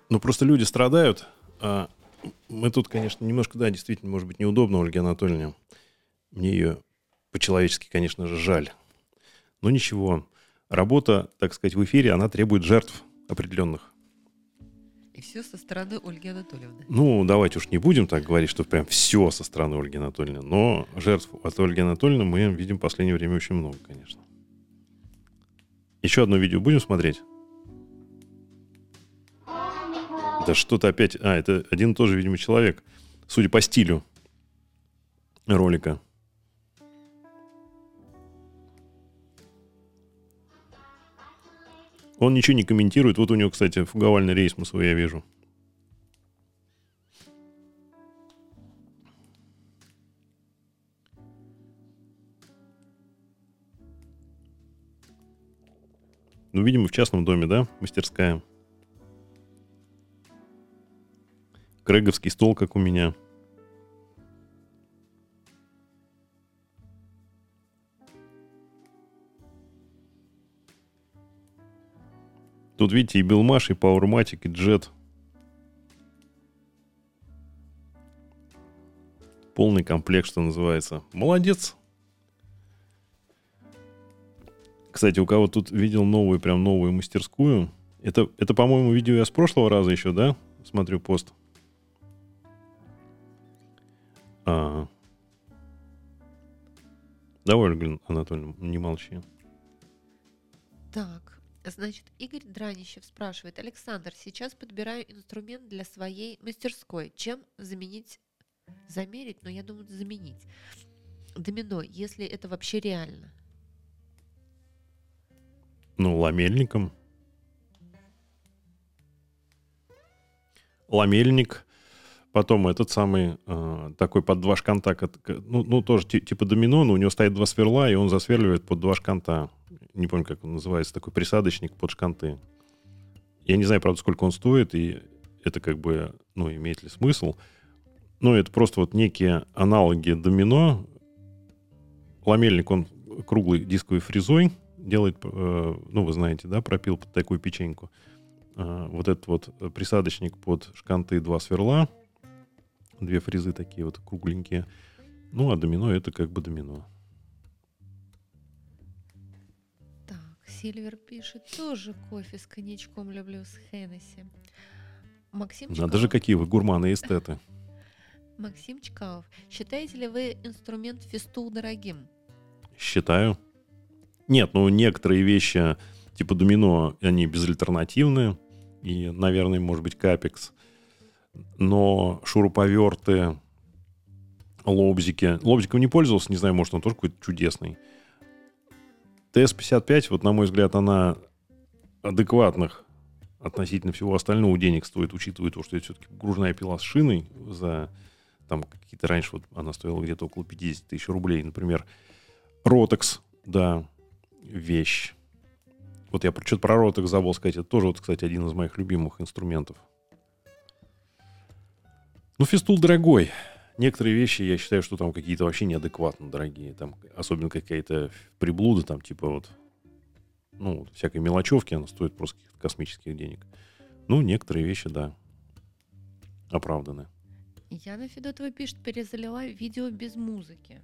Ну, просто люди страдают. А мы тут, конечно, немножко, да, действительно, может быть, неудобно Ольге Анатольевне. Мне ее по-человечески, конечно же, жаль. Но ничего. Работа, так сказать, в эфире, она требует жертв определенных. И все со стороны Ольги Анатольевны. Ну, давайте уж не будем так говорить, что прям все со стороны Ольги Анатольевны. Но жертв от Ольги Анатольевны мы видим в последнее время очень много, конечно. Еще одно видео будем смотреть? Да что-то опять... А, это один и тот же, видимо, человек судя по стилю ролика. Он ничего не комментирует. Вот у него, кстати, фуговальный рейс свой я вижу. Ну, видимо, в частном доме, да, мастерская. Крэговский стол, как у меня. Тут, видите, и Белмаш, и Powermatic, и Jet. Полный комплект, что называется. Молодец. Кстати, у кого тут видел новую, прям новую мастерскую. Это, это по-моему, видео я с прошлого раза еще, да? Смотрю пост. А. Давай, Ольга Анатольевна, не молчи. Так, значит, Игорь Дранищев спрашивает. Александр, сейчас подбираю инструмент для своей мастерской. Чем заменить? Замерить? Но я думаю, заменить. Домино, если это вообще реально. Ну, ламельником. Ламельник. Потом этот самый э, такой под два шканта, ну, ну тоже типа домино, но у него стоит два сверла, и он засверливает под два шканта. Не помню, как он называется, такой присадочник под шканты. Я не знаю, правда, сколько он стоит, и это как бы, ну, имеет ли смысл. Но это просто вот некие аналоги домино. Ламельник, он круглый дисковой фрезой, делает, э, ну, вы знаете, да, пропил под такую печеньку. Э, вот этот вот присадочник под шканты два сверла, две фрезы такие вот кругленькие. Ну, а домино это как бы домино. Так, Сильвер пишет, тоже кофе с коньячком люблю с Хеннесси. Максим Чкалов. Надо же, какие вы гурманы и эстеты. Максим Чкалов, считаете ли вы инструмент фистул дорогим? Считаю. Нет, ну некоторые вещи типа домино, они безальтернативные. И, наверное, может быть, капекс. Но шуруповерты, лобзики. Лобзиком не пользовался, не знаю, может, он тоже какой-то чудесный. ТС-55, вот на мой взгляд, она адекватных относительно всего остального денег стоит, учитывая то, что это все-таки гружная пила с шиной за там какие-то раньше вот она стоила где-то около 50 тысяч рублей, например. Ротекс, да, вещь. Вот я что-то про роток забыл сказать. Это тоже, вот, кстати, один из моих любимых инструментов. Ну, фистул дорогой. Некоторые вещи, я считаю, что там какие-то вообще неадекватно дорогие. Там, особенно какая-то приблуда, там, типа вот, ну, всякой мелочевки, она стоит просто каких-то космических денег. Ну, некоторые вещи, да, оправданы. Яна Федотова пишет, перезалила видео без музыки.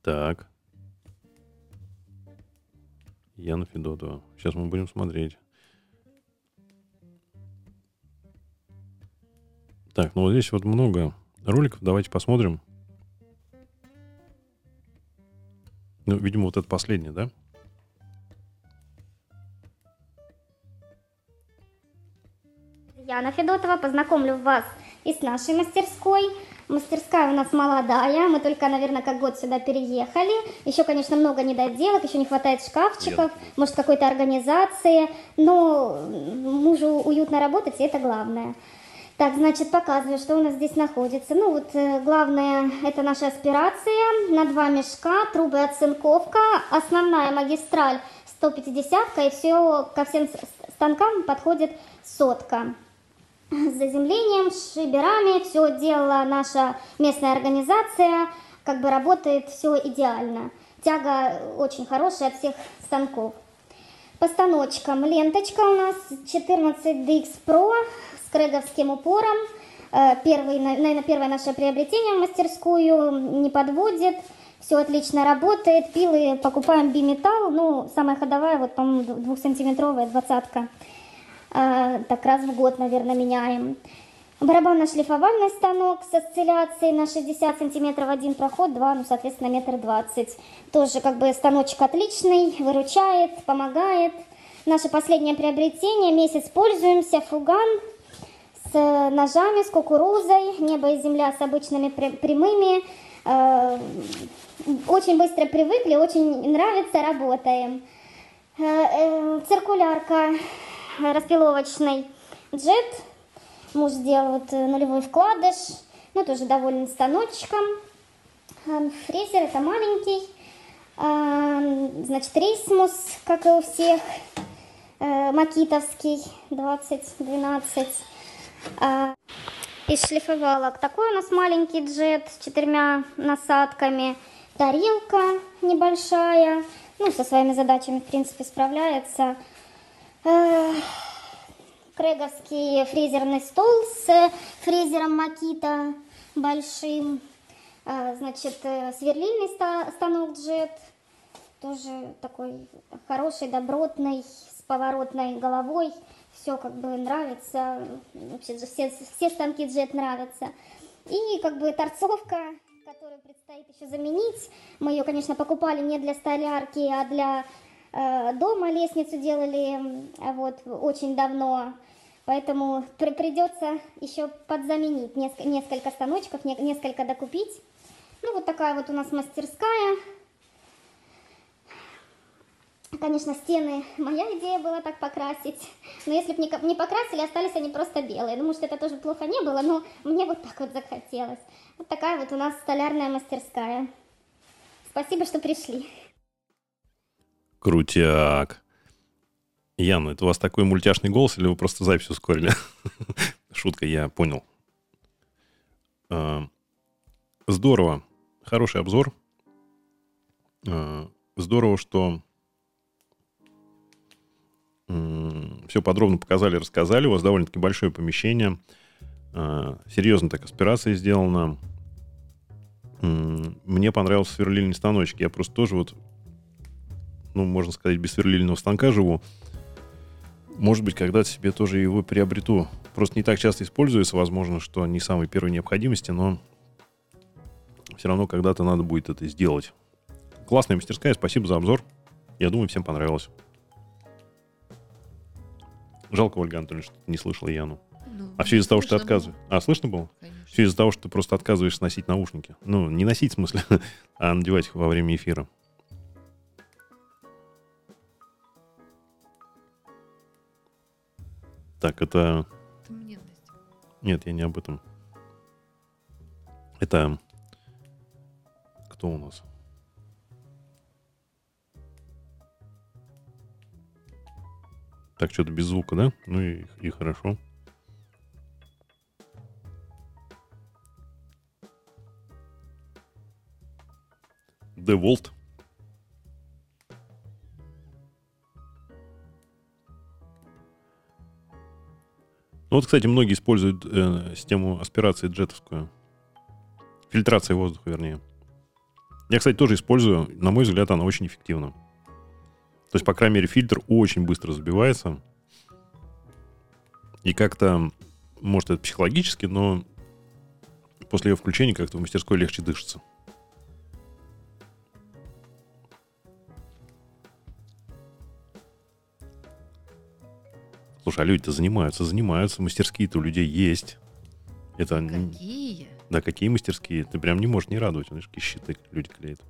Так. Яна Федотова. Сейчас мы будем смотреть. Так, ну вот здесь вот много роликов. Давайте посмотрим. Ну, видимо, вот это последнее, да? Яна Федотова, познакомлю вас и с нашей мастерской. Мастерская у нас молодая, мы только, наверное, как год сюда переехали. Еще, конечно, много недоделок, еще не хватает шкафчиков, Нет. может, какой-то организации. Но мужу уютно работать, и это главное. Так, значит, показываю, что у нас здесь находится. Ну, вот э, главное, это наша аспирация на два мешка, трубы оцинковка, основная магистраль 150 и все ко всем станкам подходит сотка с заземлением, шиберами, все делала наша местная организация, как бы работает все идеально. Тяга очень хорошая от всех станков. Постаночкам ленточка у нас 14 DX Pro с крэговским упором. Э, первый, наверное, первое наше приобретение в мастерскую, не подводит, все отлично работает. Пилы покупаем биметалл, ну, самая ходовая, вот, по-моему, двухсантиметровая двадцатка. А, так раз в год, наверное, меняем. Барабанно-шлифовальный станок с осцилляцией на 60 сантиметров один проход, два, ну, соответственно, метр двадцать. Тоже как бы станочек отличный, выручает, помогает. Наше последнее приобретение, месяц пользуемся, фуган с э, ножами, с кукурузой, небо и земля с обычными прямыми. Э, очень быстро привыкли, очень нравится, работаем. Циркулярка распиловочный джет. Муж сделал нулевой вкладыш, ну тоже доволен станочком. Фрезер это маленький. Значит, рейсмус, как и у всех э, макитовский 2012. Э, из шлифовалок такой у нас маленький джет с четырьмя насадками. Тарелка небольшая, ну, со своими задачами, в принципе, справляется. Э, Креговский фрезерный стол с фрезером Макита большим. Э, значит, э, сверлильный станок джет, тоже такой хороший, добротный, поворотной головой, все как бы нравится, вообще все, все станки джет нравятся. И как бы торцовка, которую предстоит еще заменить, мы ее, конечно, покупали не для столярки, а для э, дома, лестницу делали вот очень давно, поэтому при, придется еще подзаменить несколько, несколько станочков, не, несколько докупить. Ну вот такая вот у нас мастерская, Конечно, стены, моя идея была так покрасить, но если бы не, покрасили, остались они просто белые. Думаю, что это тоже плохо не было, но мне вот так вот захотелось. Вот такая вот у нас столярная мастерская. Спасибо, что пришли. Крутяк. Яна, это у вас такой мультяшный голос или вы просто запись ускорили? Шутка, я понял. А, здорово. Хороший обзор. А, здорово, что все подробно показали, рассказали. У вас довольно-таки большое помещение. А, серьезно так аспирация сделана. Мне понравился сверлильный станочек. Я просто тоже вот, ну, можно сказать, без сверлильного станка живу. Может быть, когда-то себе тоже его приобрету. Просто не так часто используется, возможно, что не самой первой необходимости, но все равно когда-то надо будет это сделать. Классная мастерская, спасибо за обзор. Я думаю, всем понравилось. Жалко, Ольга Анатольевна, что ты не слышала Яну. Ну, а все из-за того, что ты отказываешь. А, слышно было? Конечно. Все из-за того, что ты просто отказываешься носить наушники. Ну, не носить в смысле, а надевать их во время эфира. Так, это... это мне, Нет, я не об этом. Это... Кто у нас? Так, что-то без звука, да? Ну и, и хорошо. DeWalt. Ну вот, кстати, многие используют э, систему аспирации джетовскую. Фильтрация воздуха, вернее. Я, кстати, тоже использую. На мой взгляд, она очень эффективна. То есть, по крайней мере, фильтр очень быстро забивается. И как-то, может, это психологически, но после ее включения как-то в мастерской легче дышится. Слушай, а люди-то занимаются, занимаются, мастерские-то у людей есть. Это какие? Да, какие мастерские? Ты прям не можешь не радовать. Знаешь, какие щиты люди клеят.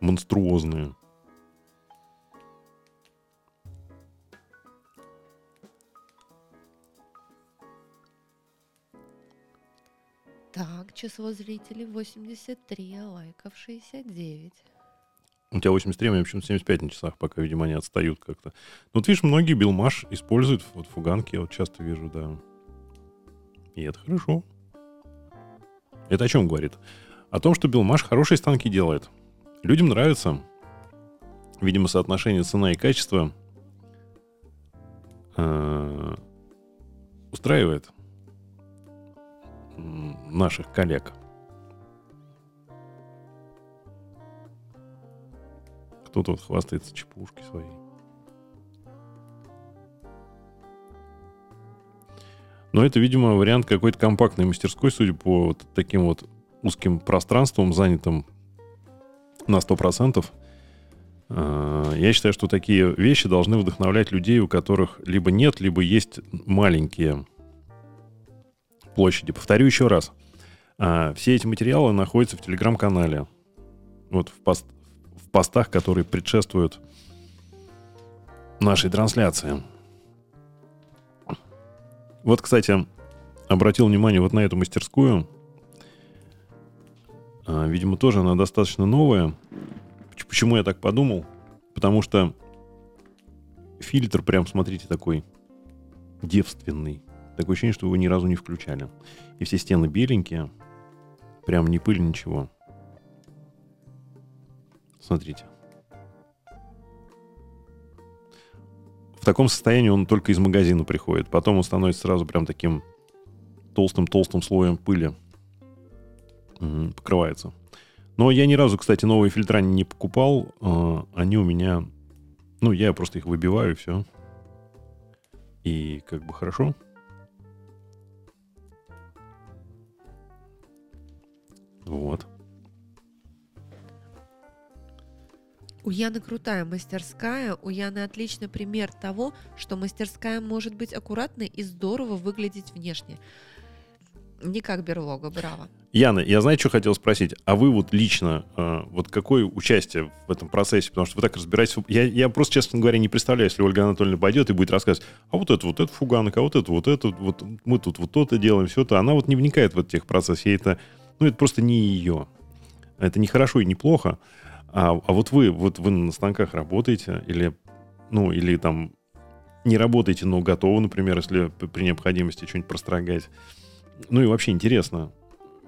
Монструозные. Так, число зрителей 83, а лайков 69. У тебя 83, у меня почему-то 75 на часах, пока, видимо, они отстают как-то. Ну, вот видишь, многие билмаш используют вот фуганки, я вот часто вижу, да. И это хорошо. Это о чем говорит? О том, что билмаш хорошие станки делает. Людям нравится. Видимо, соотношение цена и качество э, устраивает наших коллег. Кто-то вот хвастается чепушкой своей. Но это, видимо, вариант какой-то компактной мастерской, судя по вот таким вот узким пространствам, занятым на 100%. А, я считаю, что такие вещи должны вдохновлять людей, у которых либо нет, либо есть маленькие площади. Повторю еще раз. А, все эти материалы находятся в телеграм-канале. Вот в, пост, в постах, которые предшествуют нашей трансляции. Вот, кстати, обратил внимание вот на эту мастерскую. А, видимо, тоже она достаточно новая. Почему я так подумал? Потому что фильтр прям, смотрите, такой девственный. Такое ощущение, что его ни разу не включали. И все стены беленькие. Прям не пыль, ничего. Смотрите. В таком состоянии он только из магазина приходит. Потом он становится сразу прям таким толстым-толстым слоем пыли. Покрывается. Но я ни разу, кстати, новые фильтра не покупал. А, они у меня... Ну, я просто их выбиваю, и все. И как бы хорошо. Вот. У Яны крутая мастерская, у Яны отличный пример того, что мастерская может быть аккуратной и здорово выглядеть внешне. Не как берлога, браво. Яна, я знаю, что хотел спросить. А вы вот лично, э, вот какое участие в этом процессе? Потому что вы так разбираетесь. Я, я просто, честно говоря, не представляю, если Ольга Анатольевна пойдет и будет рассказывать, а вот это, вот это фуганок, а вот это, вот это, вот мы тут вот то-то делаем, все то. Она вот не вникает в этот тех процесс. Ей это, ну, это просто не ее. Это не хорошо и не плохо. А, а вот вы, вот вы на станках работаете или, ну, или там не работаете, но готовы, например, если при необходимости что-нибудь прострогать. Ну и вообще интересно.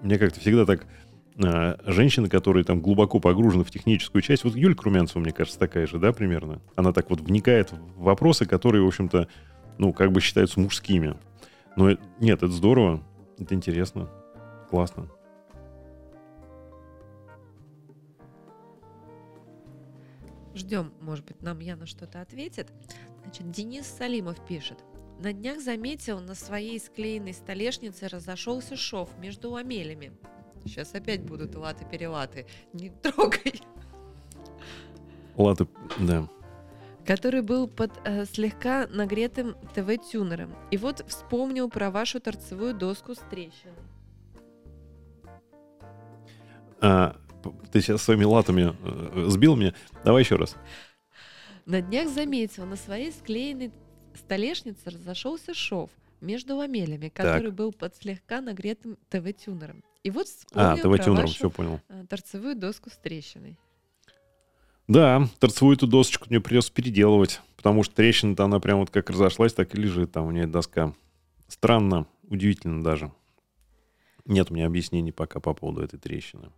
Мне как-то всегда так э, женщины, которые там глубоко погружены в техническую часть, вот Юлька Румянцева, мне кажется, такая же, да, примерно? Она так вот вникает в вопросы, которые, в общем-то, ну, как бы считаются мужскими. Но нет, это здорово, это интересно, классно. Ждем, может быть, нам Яна что-то ответит. Значит, Денис Салимов пишет. На днях заметил, на своей склеенной столешнице разошелся шов между ламелями. Сейчас опять будут латы-перелаты. Не трогай. Латы, да. Который был под э, слегка нагретым ТВ-тюнером. И вот вспомнил про вашу торцевую доску с трещиной. А, ты сейчас своими латами э, сбил меня. Давай еще раз. На днях заметил, на своей склеенной столешнице разошелся шов между ламелями, который так. был под слегка нагретым ТВ-тюнером. И вот а, ТВ-тюнером, все понял. Э, торцевую доску с трещиной. Да, торцевую эту досочку мне придется переделывать, потому что трещина-то она прям вот как разошлась, так и лежит там у нее доска. Странно, удивительно даже. Нет у меня объяснений пока по поводу этой трещины.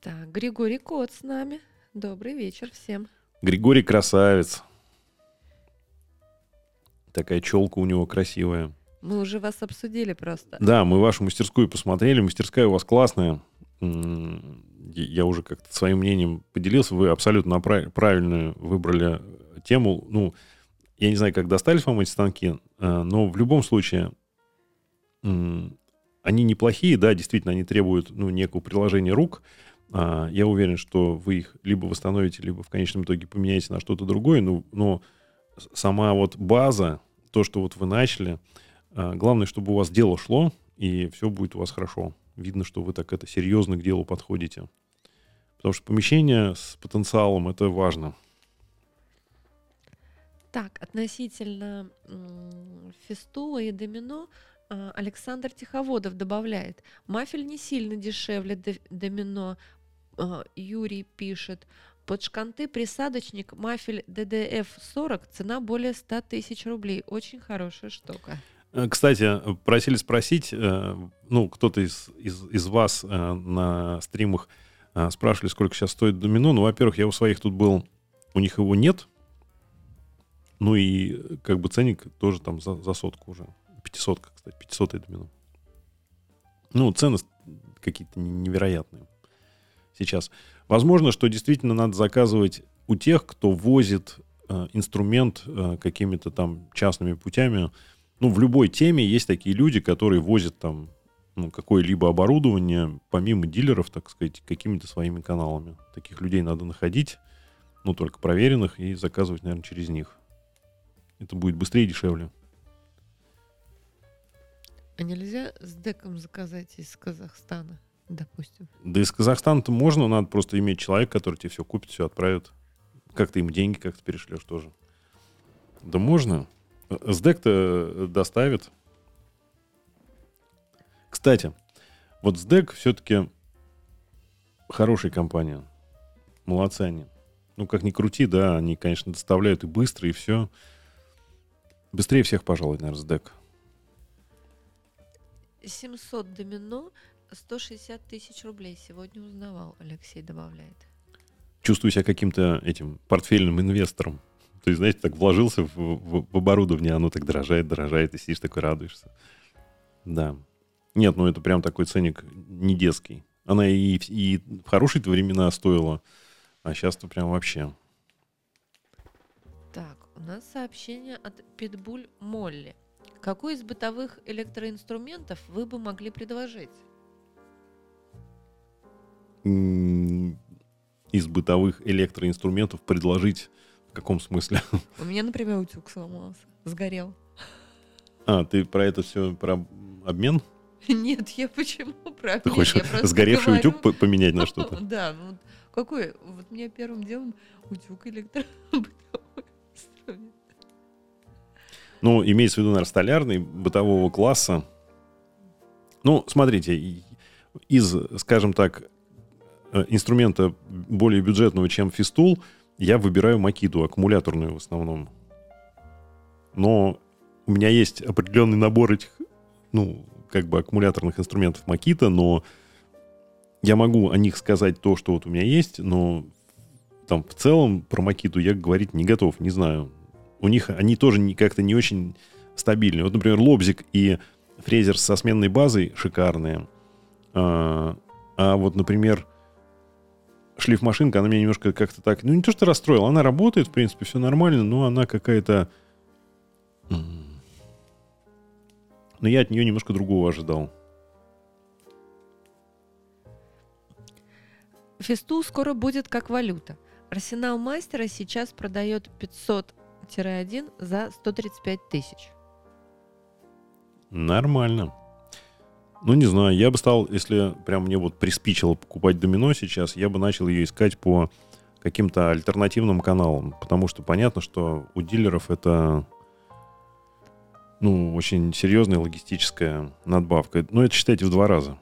Так, Григорий Кот с нами. Добрый вечер всем. Григорий красавец. Такая челка у него красивая. Мы уже вас обсудили просто. Да, мы вашу мастерскую посмотрели. Мастерская у вас классная. Я уже как-то своим мнением поделился. Вы абсолютно правильно выбрали тему. Ну, я не знаю, как достались вам эти станки, э, но в любом случае они неплохие, да, действительно, они требуют ну, некого приложения рук. А, я уверен, что вы их либо восстановите, либо в конечном итоге поменяете на что-то другое. Ну, но сама вот база, то, что вот вы начали, а, главное, чтобы у вас дело шло, и все будет у вас хорошо. Видно, что вы так это серьезно к делу подходите. Потому что помещение с потенциалом это важно. Так, относительно фистула и домино, а, Александр Тиховодов добавляет, мафель не сильно дешевле домино, Юрий пишет, под шканты присадочник мафель DDF-40, цена более 100 тысяч рублей. Очень хорошая штука. Э, кстати, просили спросить, э, ну, кто-то из, из, из вас э, на стримах спрашивали, сколько сейчас стоит домино. Ну, во-первых, я у своих тут был, у них его нет. Ну и как бы ценник тоже там за, за сотку уже. 500, кстати, 500 домино. Ну, цены какие-то невероятные сейчас. Возможно, что действительно надо заказывать у тех, кто возит э, инструмент э, какими-то там частными путями. Ну, в любой теме есть такие люди, которые возят там ну, какое-либо оборудование, помимо дилеров, так сказать, какими-то своими каналами. Таких людей надо находить, ну, только проверенных, и заказывать, наверное, через них. Это будет быстрее и дешевле. нельзя с деком заказать из Казахстана, допустим? Да из Казахстана-то можно, надо просто иметь человека, который тебе все купит, все отправит. Как ты им деньги как-то перешлешь тоже. Да можно. СДЭК-то доставит. Кстати, вот СДЭК все-таки хорошая компания. Молодцы они. Ну, как ни крути, да, они, конечно, доставляют и быстро, и все. Быстрее всех, пожалуй, наверное, СДЭК. 700 домино, 160 тысяч рублей. Сегодня узнавал, Алексей добавляет. Чувствую себя каким-то этим портфельным инвестором. То есть, знаете, так вложился в, в, в оборудование, оно так дорожает, дорожает, и сидишь такой радуешься. Да. Нет, ну это прям такой ценник не детский. Она и, и в хорошие времена стоила, а сейчас-то прям вообще. Так, у нас сообщение от Питбуль Молли. Какой из бытовых электроинструментов вы бы могли предложить? Из бытовых электроинструментов предложить в каком смысле? У меня, например, утюг сломался, сгорел. А, ты про это все, про обмен? Нет, я почему про Ты обмен? хочешь Я просто сгоревший говорю. утюг по- поменять на что-то? Да, ну вот какой? Вот мне первым делом утюг электробытовой инструмент. Ну, имеется в виду, наверное, столярный, бытового класса. Ну, смотрите, из, скажем так, инструмента более бюджетного, чем фистул, я выбираю Макиду, аккумуляторную в основном. Но у меня есть определенный набор этих, ну, как бы аккумуляторных инструментов Макита, но я могу о них сказать то, что вот у меня есть, но там в целом про Макиту я говорить не готов, не знаю. У них они тоже как-то не очень стабильные. Вот, например, лобзик и фрезер со сменной базой шикарные. А, а вот, например, шлифмашинка, она меня немножко как-то так... Ну, не то, что расстроила. Она работает, в принципе, все нормально, но она какая-то... Но я от нее немножко другого ожидал. Фистул скоро будет как валюта. Арсенал мастера сейчас продает 500-1 за 135 тысяч. Нормально. Ну, не знаю, я бы стал, если прям мне вот приспичило покупать домино сейчас, я бы начал ее искать по каким-то альтернативным каналам, потому что понятно, что у дилеров это ну, очень серьезная логистическая надбавка. Ну, это считайте в два раза.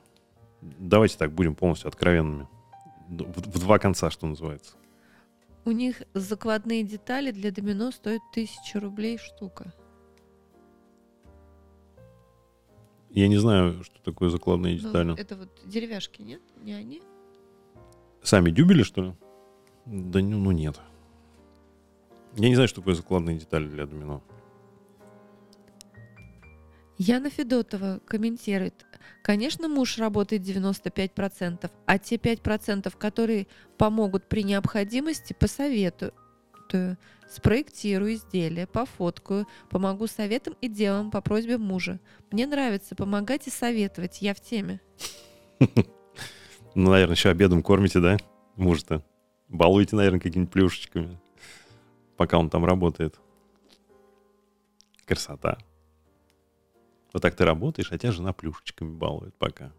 Давайте так, будем полностью откровенными. В, в два конца, что называется. У них закладные детали для домино стоят 1000 рублей штука. Я не знаю, что такое закладные Ну, детали. это вот деревяшки, нет? Не они? Сами дюбели, что ли? Да ну, ну нет. Я не знаю, что такое закладные детали для домино. Яна Федотова комментирует. Конечно, муж работает 95%, а те 5%, которые помогут при необходимости, посоветую. Спроектирую изделие, пофоткаю, помогу советом и делом по просьбе мужа. Мне нравится помогать и советовать, я в теме. Ну, наверное, еще обедом кормите, да? Мужа-то. Балуете, наверное, какими-нибудь плюшечками. Пока он там работает. Красота. Вот так ты работаешь, а тебя жена плюшечками балует пока.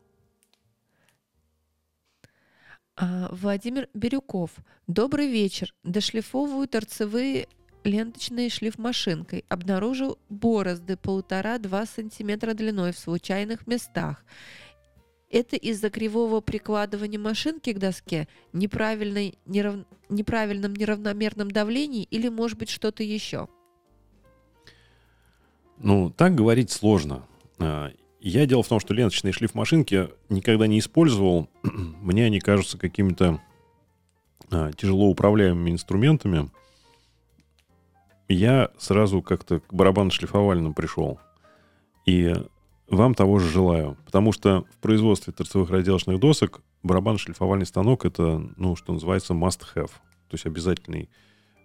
А, Владимир Бирюков. Добрый вечер. Дошлифовываю торцевые ленточные шлифмашинкой. Обнаружил борозды полутора-два сантиметра длиной в случайных местах. Это из-за кривого прикладывания машинки к доске, неправильной, нерав... неправильном неравномерном давлении или, может быть, что-то еще? Ну, так говорить сложно. Я дело в том, что ленточные шлифмашинки никогда не использовал. Мне они кажутся какими-то а, тяжело управляемыми инструментами. Я сразу как-то к барабанно-шлифовальному пришел. И вам того же желаю. Потому что в производстве торцевых разделочных досок барабанно-шлифовальный станок это, ну, что называется, must-have. То есть обязательный,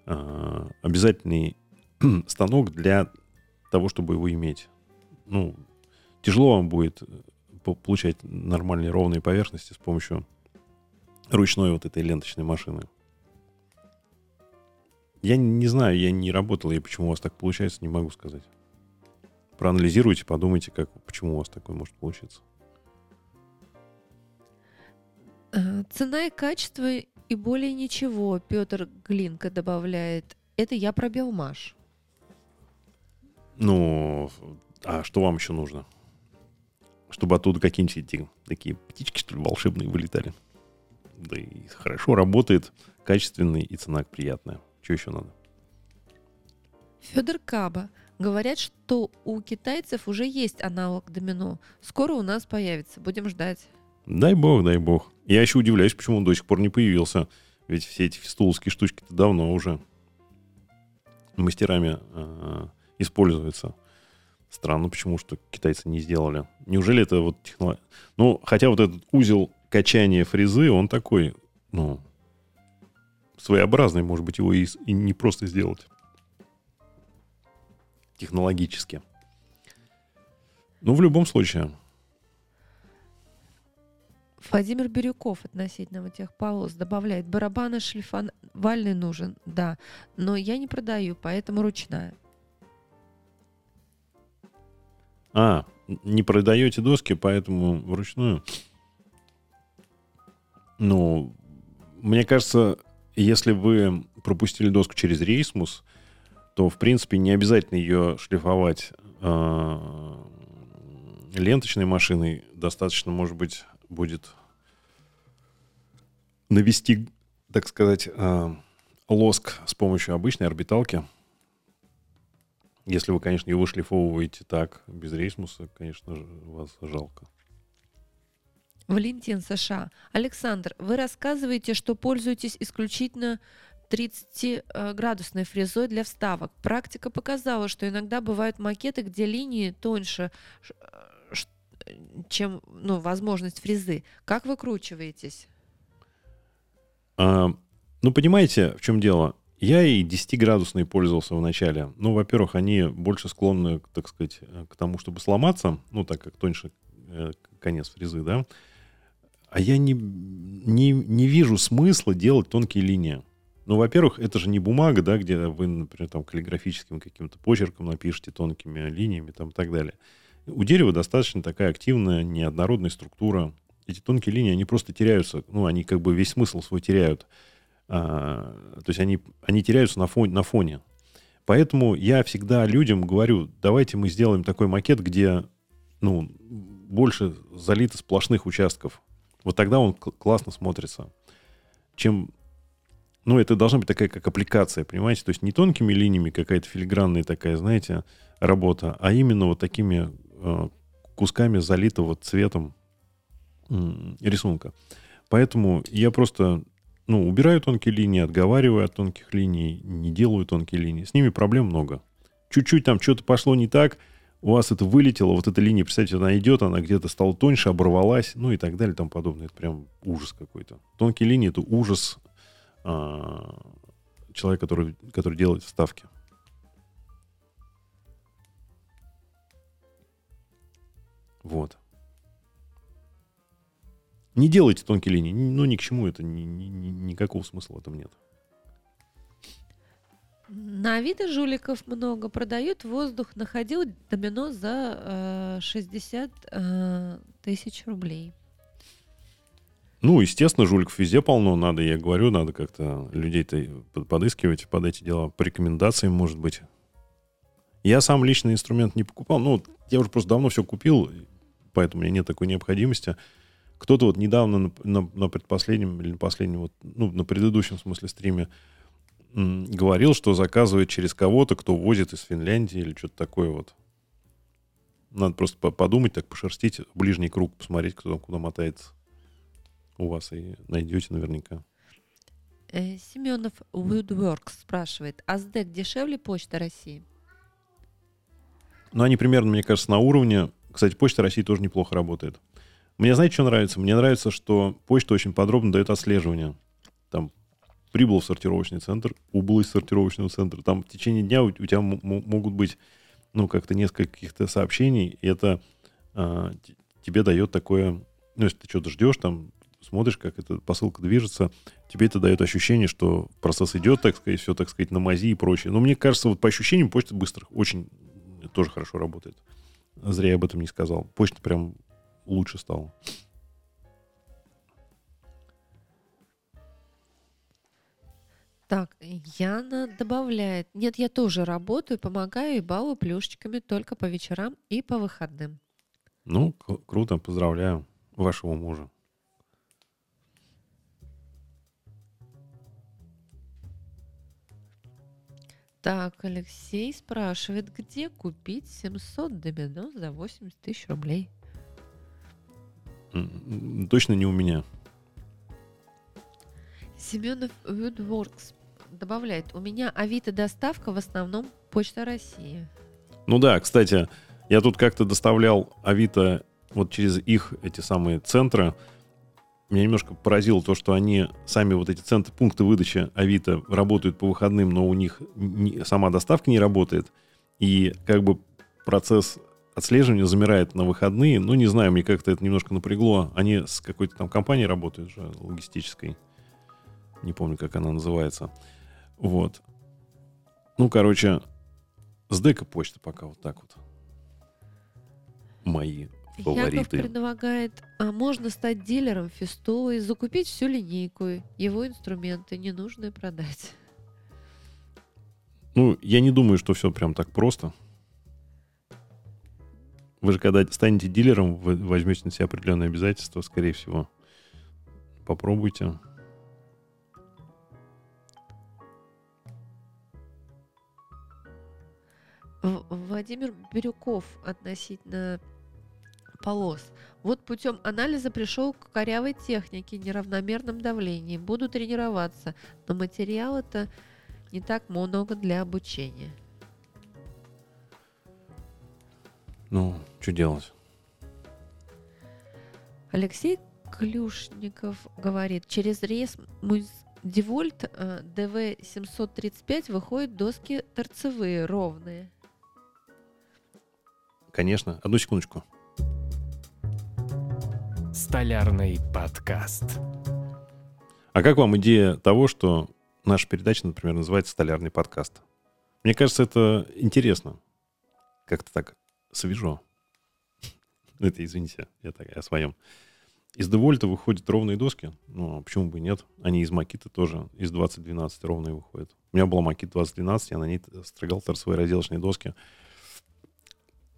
а, обязательный станок для того, чтобы его иметь. Ну, тяжело вам будет э, по- получать нормальные ровные поверхности с помощью ручной вот этой ленточной машины. Я не знаю, я не работал, и почему у вас так получается, не могу сказать. проанализируйте, подумайте, как, почему у вас такое может получиться. Э, Цена и качество и более ничего, Петр Глинка добавляет. Это я про Белмаш. Ну, а что вам еще нужно? Чтобы оттуда какие-нибудь эти, такие птички, что ли, волшебные вылетали. Да и хорошо работает, качественный и цена приятная. Что еще надо? Федор Каба. Говорят, что у китайцев уже есть аналог домино. Скоро у нас появится. Будем ждать. Дай бог, дай бог. Я еще удивляюсь, почему он до сих пор не появился. Ведь все эти фистуловские штучки-то давно уже мастерами э, используются. Странно, почему что китайцы не сделали. Неужели это вот технология? Ну, хотя вот этот узел качания фрезы, он такой, ну, своеобразный, может быть, его и, и не просто сделать технологически. Ну, в любом случае, Владимир Бирюков относительно вот тех полос добавляет, барабаны шлифовальный нужен, да, но я не продаю, поэтому ручная. А, не продаете доски, поэтому вручную. Ну, мне кажется, если вы пропустили доску через рейсмус, то, в принципе, не обязательно ее шлифовать э, ленточной машиной. Достаточно, может быть, будет навести, так сказать, э, лоск с помощью обычной орбиталки. Если вы, конечно, его шлифовываете так, без рейсмуса, конечно же, вас жалко. Валентин США. Александр, вы рассказываете, что пользуетесь исключительно 30-градусной фрезой для вставок. Практика показала, что иногда бывают макеты, где линии тоньше, чем ну, возможность фрезы. Как выкручиваетесь? А, ну, понимаете, в чем дело? Я и 10-градусной пользовался вначале. Ну, во-первых, они больше склонны, так сказать, к тому, чтобы сломаться, ну, так как тоньше э, конец фрезы, да. А я не, не, не вижу смысла делать тонкие линии. Ну, во-первых, это же не бумага, да, где вы, например, там каллиграфическим каким-то почерком напишете тонкими линиями там, и так далее. У дерева достаточно такая активная, неоднородная структура. Эти тонкие линии, они просто теряются, ну, они как бы весь смысл свой теряют. А, то есть они, они теряются на фоне, на фоне. Поэтому я всегда людям говорю, давайте мы сделаем такой макет, где ну, больше залито сплошных участков. Вот тогда он классно смотрится. Чем, ну, это должна быть такая, как аппликация, понимаете? То есть не тонкими линиями какая-то филигранная такая, знаете, работа, а именно вот такими э, кусками залитого цветом э, рисунка. Поэтому я просто ну, убираю тонкие линии, отговариваю от тонких линий, не делаю тонкие линии. С ними проблем много. Чуть-чуть там что-то пошло не так, у вас это вылетело, вот эта линия, представьте, она идет, она где-то стала тоньше, оборвалась, ну и так далее, тому подобное. Это прям ужас какой-то. Тонкие линии — это ужас а, человека, который, который делает вставки. Вот. Не делайте тонкие линии. Ну, ни к чему это, ни, ни, ни, никакого смысла в этом нет. На Авито жуликов много. Продают воздух. Находил домино за э, 60 э, тысяч рублей. Ну, естественно, жуликов везде полно. Надо, я говорю, надо как-то людей-то подыскивать под эти дела. По рекомендациям, может быть. Я сам личный инструмент не покупал. Ну, я уже просто давно все купил, поэтому у меня нет такой необходимости. Кто-то вот недавно на, на, на предпоследнем или на последнем, вот, ну, на предыдущем, в смысле, стриме м, говорил, что заказывает через кого-то, кто возит из Финляндии или что-то такое вот. Надо просто по подумать, так пошерстить ближний круг, посмотреть, кто там куда мотается у вас, и найдете наверняка. Э, Семенов Woodworks спрашивает, а СДЭК дешевле Почта России? Ну, они примерно, мне кажется, на уровне. Кстати, Почта России тоже неплохо работает. Мне, знаете, что нравится? Мне нравится, что почта очень подробно дает отслеживание. Там прибыл в сортировочный центр, убыл из сортировочного центра. Там в течение дня у, у тебя могут быть, ну, как-то несколько каких-то сообщений, и это а, тебе дает такое... Ну, если ты что-то ждешь, там, смотришь, как эта посылка движется, тебе это дает ощущение, что процесс идет, так сказать, все, так сказать, на мази и прочее. Но мне кажется, вот по ощущениям почта быстро, очень тоже хорошо работает. Зря я об этом не сказал. Почта прям лучше стала. Так, Яна добавляет. Нет, я тоже работаю, помогаю и балую плюшечками только по вечерам и по выходным. Ну, круто, поздравляю вашего мужа. Так, Алексей спрашивает, где купить 700 домино за 80 тысяч рублей? Точно не у меня. Семенов Woodworks добавляет, у меня Авито доставка в основном Почта России. Ну да, кстати, я тут как-то доставлял Авито вот через их эти самые центры. Меня немножко поразило то, что они сами вот эти центры, пункты выдачи Авито работают по выходным, но у них не- сама доставка не работает. И как бы процесс отслеживания замирает на выходные. Ну, не знаю, мне как-то это немножко напрягло. Они с какой-то там компанией работают же, логистической. Не помню, как она называется. Вот. Ну, короче, с дека почта пока вот так вот. Мои Яков фавориты. предлагает, а можно стать дилером Фистовой, закупить всю линейку, его инструменты, ненужные продать. Ну, я не думаю, что все прям так просто. Вы же когда станете дилером, вы возьмете на себя определенные обязательства, скорее всего. Попробуйте. Владимир Бирюков относительно полос. Вот путем анализа пришел к корявой технике, неравномерном давлении. Буду тренироваться, но материала-то не так много для обучения. Ну, что делать? Алексей Клюшников говорит, через рейс Девольт ДВ-735 выходят доски торцевые, ровные. Конечно. Одну секундочку. Столярный подкаст. А как вам идея того, что наша передача, например, называется «Столярный подкаст»? Мне кажется, это интересно. Как-то так свежо. Ну, Это, извините, я так о своем. Из Девольта выходят ровные доски. Ну, а почему бы и нет? Они из Макиты тоже, из 2012 ровные выходят. У меня была Макит 2012, я на ней строгал торцевые разделочные доски.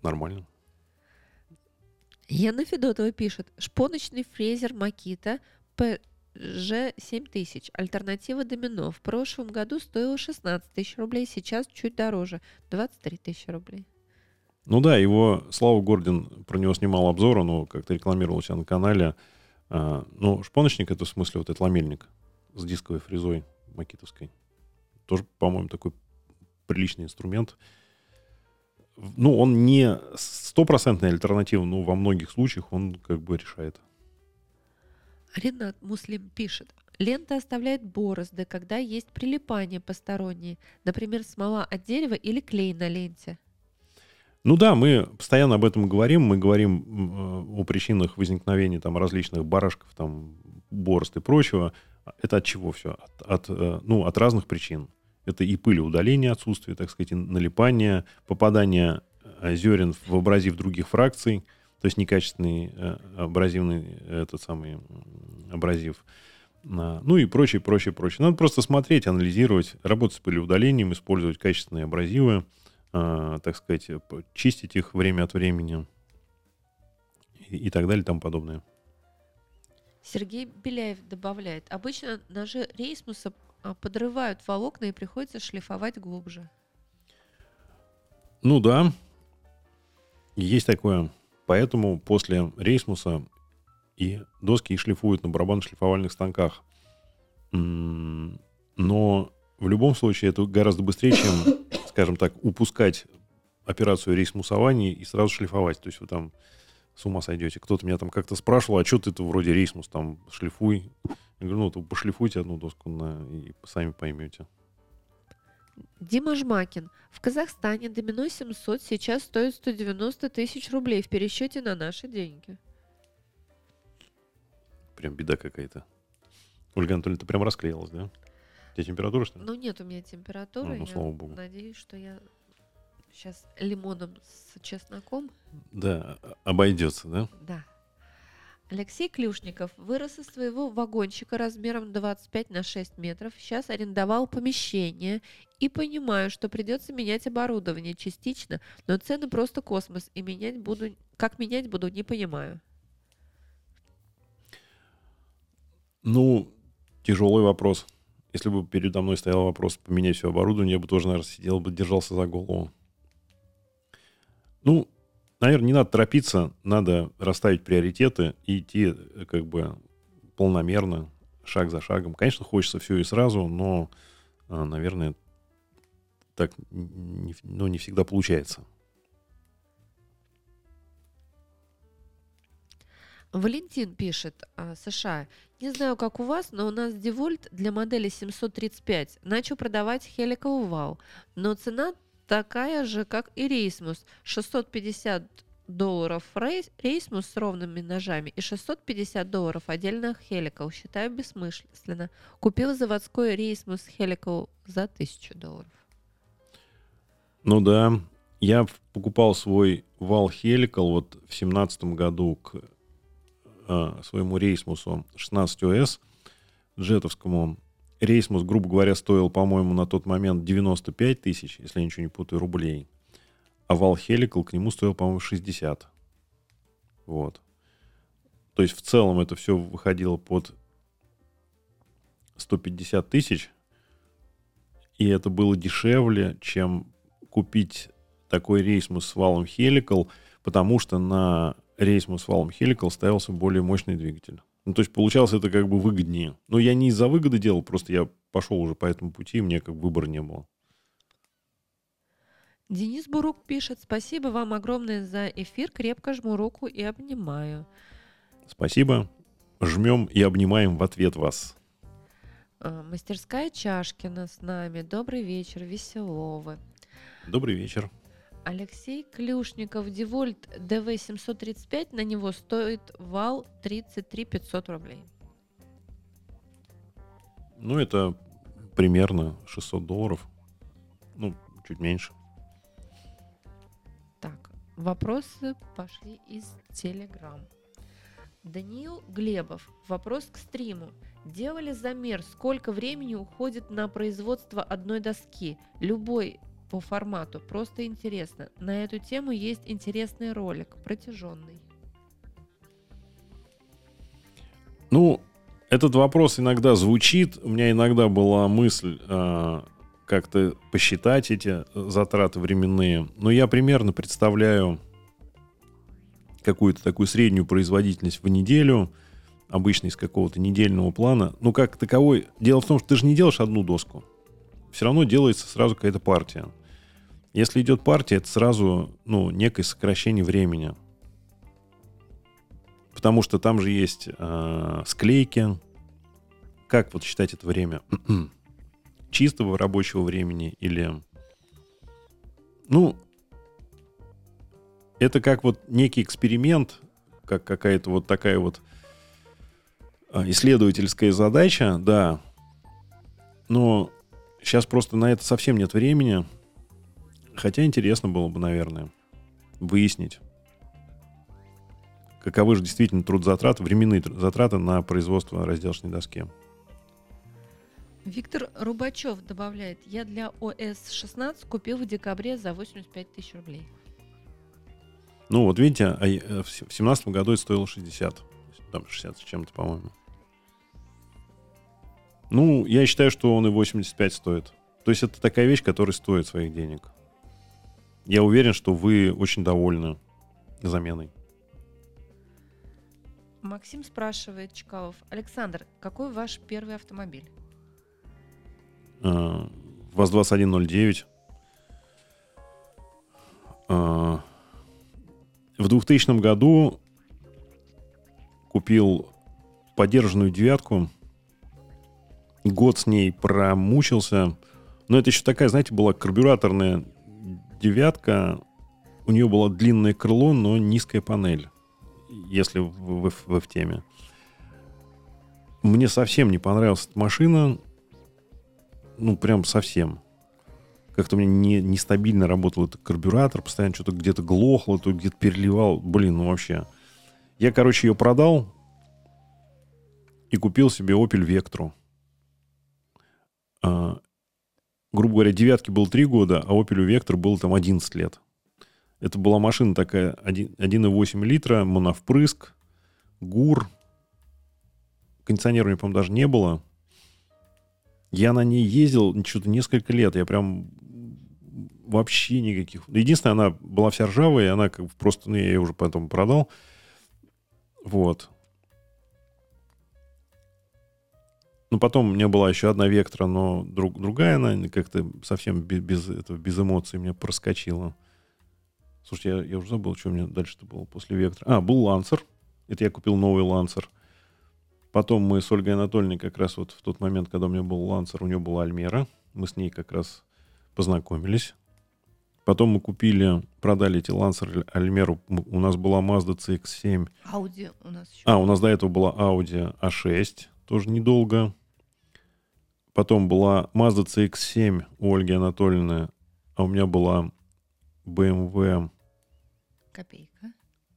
Нормально. Яна Федотова пишет, шпоночный фрезер Макита PG7000, альтернатива домино. В прошлом году стоила 16 тысяч рублей, сейчас чуть дороже, 23 тысячи рублей. Ну да, его Слава Гордин про него снимал обзоры, но как-то рекламировал себя на канале. А, ну, шпоночник это в смысле вот этот ламельник с дисковой фрезой макитовской. Тоже, по-моему, такой приличный инструмент. Ну, он не стопроцентная альтернатива, но во многих случаях он как бы решает. Ренат Муслим пишет, лента оставляет борозды, когда есть прилипание посторонние, например, смола от дерева или клей на ленте. Ну да, мы постоянно об этом говорим. Мы говорим э, о причинах возникновения там различных барашков, там, борозд и прочего. Это от чего все? От, от, э, ну, от разных причин. Это и пылеудаление, отсутствие, так сказать, и налипание, попадание э, зерен в абразив других фракций, то есть некачественный абразивный этот самый абразив. А, Ну и прочее, прочее, прочее. Надо просто смотреть, анализировать, работать с пылеудалением, использовать качественные абразивы, так сказать, п- чистить их время от времени и, и так далее и тому подобное. Сергей Беляев добавляет, обычно ножи рейсмуса а, подрывают волокна и приходится шлифовать глубже. Ну да, есть такое. Поэтому после рейсмуса и доски и шлифуют на барабанно-шлифовальных станках. М, Но в любом случае это гораздо быстрее, чем, скажем так, упускать операцию рейсмусования и сразу шлифовать. То есть вы там с ума сойдете. Кто-то меня там как-то спрашивал, а что ты-то вроде рейсмус там шлифуй. Я говорю, ну, то пошлифуйте одну доску на, и сами поймете. Дима Жмакин. В Казахстане домино 700 сейчас стоит 190 тысяч рублей в пересчете на наши деньги. Прям беда какая-то. Ольга Анатольевна, ты прям расклеилась, да? У тебя температура, что ли? Ну, нет у меня температуры. Ну, ну, я слава богу. надеюсь, что я Сейчас лимоном с чесноком. Да, обойдется, да? Да. Алексей Клюшников вырос из своего вагончика размером 25 на 6 метров. Сейчас арендовал помещение и понимаю, что придется менять оборудование частично, но цены просто космос, и менять буду, как менять буду, не понимаю. Ну, тяжелый вопрос. Если бы передо мной стоял вопрос поменять все оборудование, я бы тоже, наверное, сидел бы, держался за голову. Ну, наверное, не надо торопиться, надо расставить приоритеты и идти э, как бы полномерно, шаг за шагом. Конечно, хочется все и сразу, но, а, наверное, так ну, не всегда получается. Валентин пишет, а, США. Не знаю, как у вас, но у нас Девольт для модели 735 начал продавать Helical Wow, но цена такая же, как и Рейсмус. 650 долларов рейс, Рейсмус с ровными ножами и 650 долларов отдельно Helical. Считаю бессмысленно. Купил заводской Рейсмус Helical за 1000 долларов. Ну да, я покупал свой вал Helical вот в семнадцатом году к своему Рейсмусу 16OS джетовскому. Рейсмус, грубо говоря, стоил, по-моему, на тот момент 95 тысяч, если я ничего не путаю, рублей. А вал Helical к нему стоил, по-моему, 60. Вот. То есть в целом это все выходило под 150 тысяч. И это было дешевле, чем купить такой рейсмус с валом Helical, потому что на рейсмус с валом Helical ставился более мощный двигатель. Ну, то есть получалось это как бы выгоднее. Но я не из-за выгоды делал, просто я пошел уже по этому пути, и мне как бы выбора не было. Денис Бурук пишет, спасибо вам огромное за эфир, крепко жму руку и обнимаю. Спасибо. Жмем и обнимаем в ответ вас. А, Мастерская Чашкина с нами. Добрый вечер, веселовы. Добрый вечер. Алексей Клюшников, Девольт ДВ-735, на него стоит вал 33 500 рублей. Ну, это примерно 600 долларов. Ну, чуть меньше. Так, вопросы пошли из Телеграм. Даниил Глебов. Вопрос к стриму. Делали замер, сколько времени уходит на производство одной доски? Любой по формату. Просто интересно. На эту тему есть интересный ролик, протяженный. Ну, этот вопрос иногда звучит. У меня иногда была мысль э, как-то посчитать эти затраты временные. Но я примерно представляю какую-то такую среднюю производительность в неделю, обычно из какого-то недельного плана. Ну, как таковой. Дело в том, что ты же не делаешь одну доску. Все равно делается сразу какая-то партия. Если идет партия, это сразу ну, некое сокращение времени. Потому что там же есть э, склейки. Как вот считать это время? Чистого рабочего времени или... Ну, это как вот некий эксперимент, как какая-то вот такая вот а, исследовательская задача, да. Но сейчас просто на это совсем нет времени. Хотя интересно было бы, наверное, выяснить, каковы же действительно трудозатраты, временные затраты на производство разделочной доски. Виктор Рубачев добавляет, я для ОС-16 купил в декабре за 85 тысяч рублей. Ну, вот видите, а э, в семнадцатом году это стоило 60. Там 60 с чем-то, по-моему. Ну, я считаю, что он и 85 стоит. То есть это такая вещь, которая стоит своих денег. Я уверен, что вы очень довольны заменой. Максим спрашивает Чкалов. Александр, какой ваш первый автомобиль? А, ВАЗ-2109. А, в 2000 году купил подержанную девятку. Год с ней промучился. Но это еще такая, знаете, была карбюраторная девятка, у нее было длинное крыло, но низкая панель, если вы, вы, вы в теме. Мне совсем не понравилась эта машина, ну, прям совсем. как-то у меня не, нестабильно работал этот карбюратор, постоянно что-то где-то глохло, то где-то переливал. Блин, ну вообще. Я, короче, ее продал и купил себе Opel Vectru. Грубо говоря, девятки был 3 года, а Opel Vectra был там 11 лет. Это была машина такая 1,8 литра, моновпрыск, ГУР. Кондиционера у меня, по-моему, даже не было. Я на ней ездил что-то несколько лет. Я прям вообще никаких... Единственное, она была вся ржавая, и она как бы просто... Ну, я ее уже потом продал. Вот. Ну, потом у меня была еще одна Вектора, но друг, другая она как-то совсем без, без, этого, без эмоций меня проскочила. Слушайте, я, я уже забыл, что у меня дальше-то было после Вектора. А, был Лансер. Это я купил новый Лансер. Потом мы с Ольгой Анатольевной как раз вот в тот момент, когда у меня был Лансер, у нее была Альмера. Мы с ней как раз познакомились. Потом мы купили, продали эти Лансер Альмеру. У нас была Mazda CX-7. Audi у нас еще. А, у нас до этого была Audi A6, тоже недолго. Потом была Mazda CX-7 у Ольги Анатольевны, а у меня была BMW... Копейка.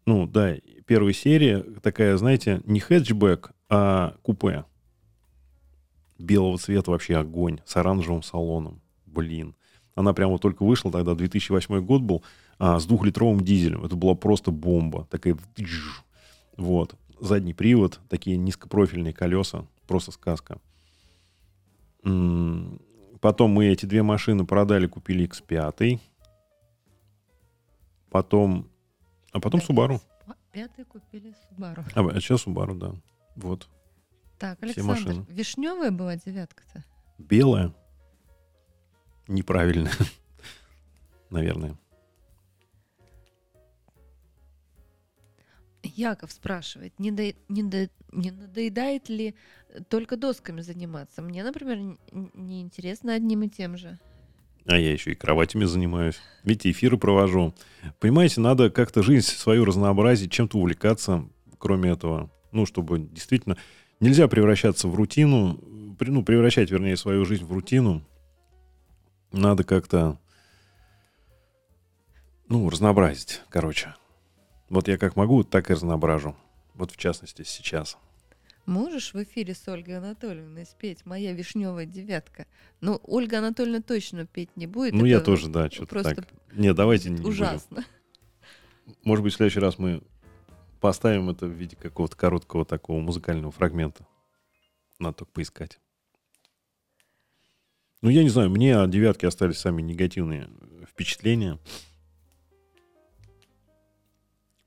Ну, да, первой серии такая, знаете, не хэтчбэк, а купе. Белого цвета вообще огонь, с оранжевым салоном. Блин. Она прямо только вышла, тогда 2008 год был, а, с двухлитровым дизелем. Это была просто бомба. Такая... Вот. Задний привод, такие низкопрофильные колеса. Просто сказка. Потом мы эти две машины продали, купили X5. Потом... А потом Subaru. Пятый купили Subaru. А, а сейчас Subaru, да. Вот. Так, Все Александр, машины. вишневая была девятка-то? Белая. Неправильно. Наверное. Яков спрашивает, не, до- не до- не надоедает ли только досками заниматься? Мне, например, не интересно одним и тем же. А я еще и кроватями занимаюсь. Видите, эфиры провожу. Понимаете, надо как-то жизнь свою разнообразить, чем-то увлекаться, кроме этого. Ну, чтобы действительно... Нельзя превращаться в рутину, ну, превращать, вернее, свою жизнь в рутину. Надо как-то, ну, разнообразить, короче. Вот я как могу, так и разноображу. Вот в частности сейчас. Можешь в эфире с Ольгой Анатольевной спеть «Моя вишневая девятка»? Ну, Ольга Анатольевна точно петь не будет. Ну, я тоже, да, что-то просто так. Не, давайте не будем. ужасно. Может быть, в следующий раз мы поставим это в виде какого-то короткого такого музыкального фрагмента. Надо только поискать. Ну, я не знаю, мне от девятки остались сами негативные впечатления.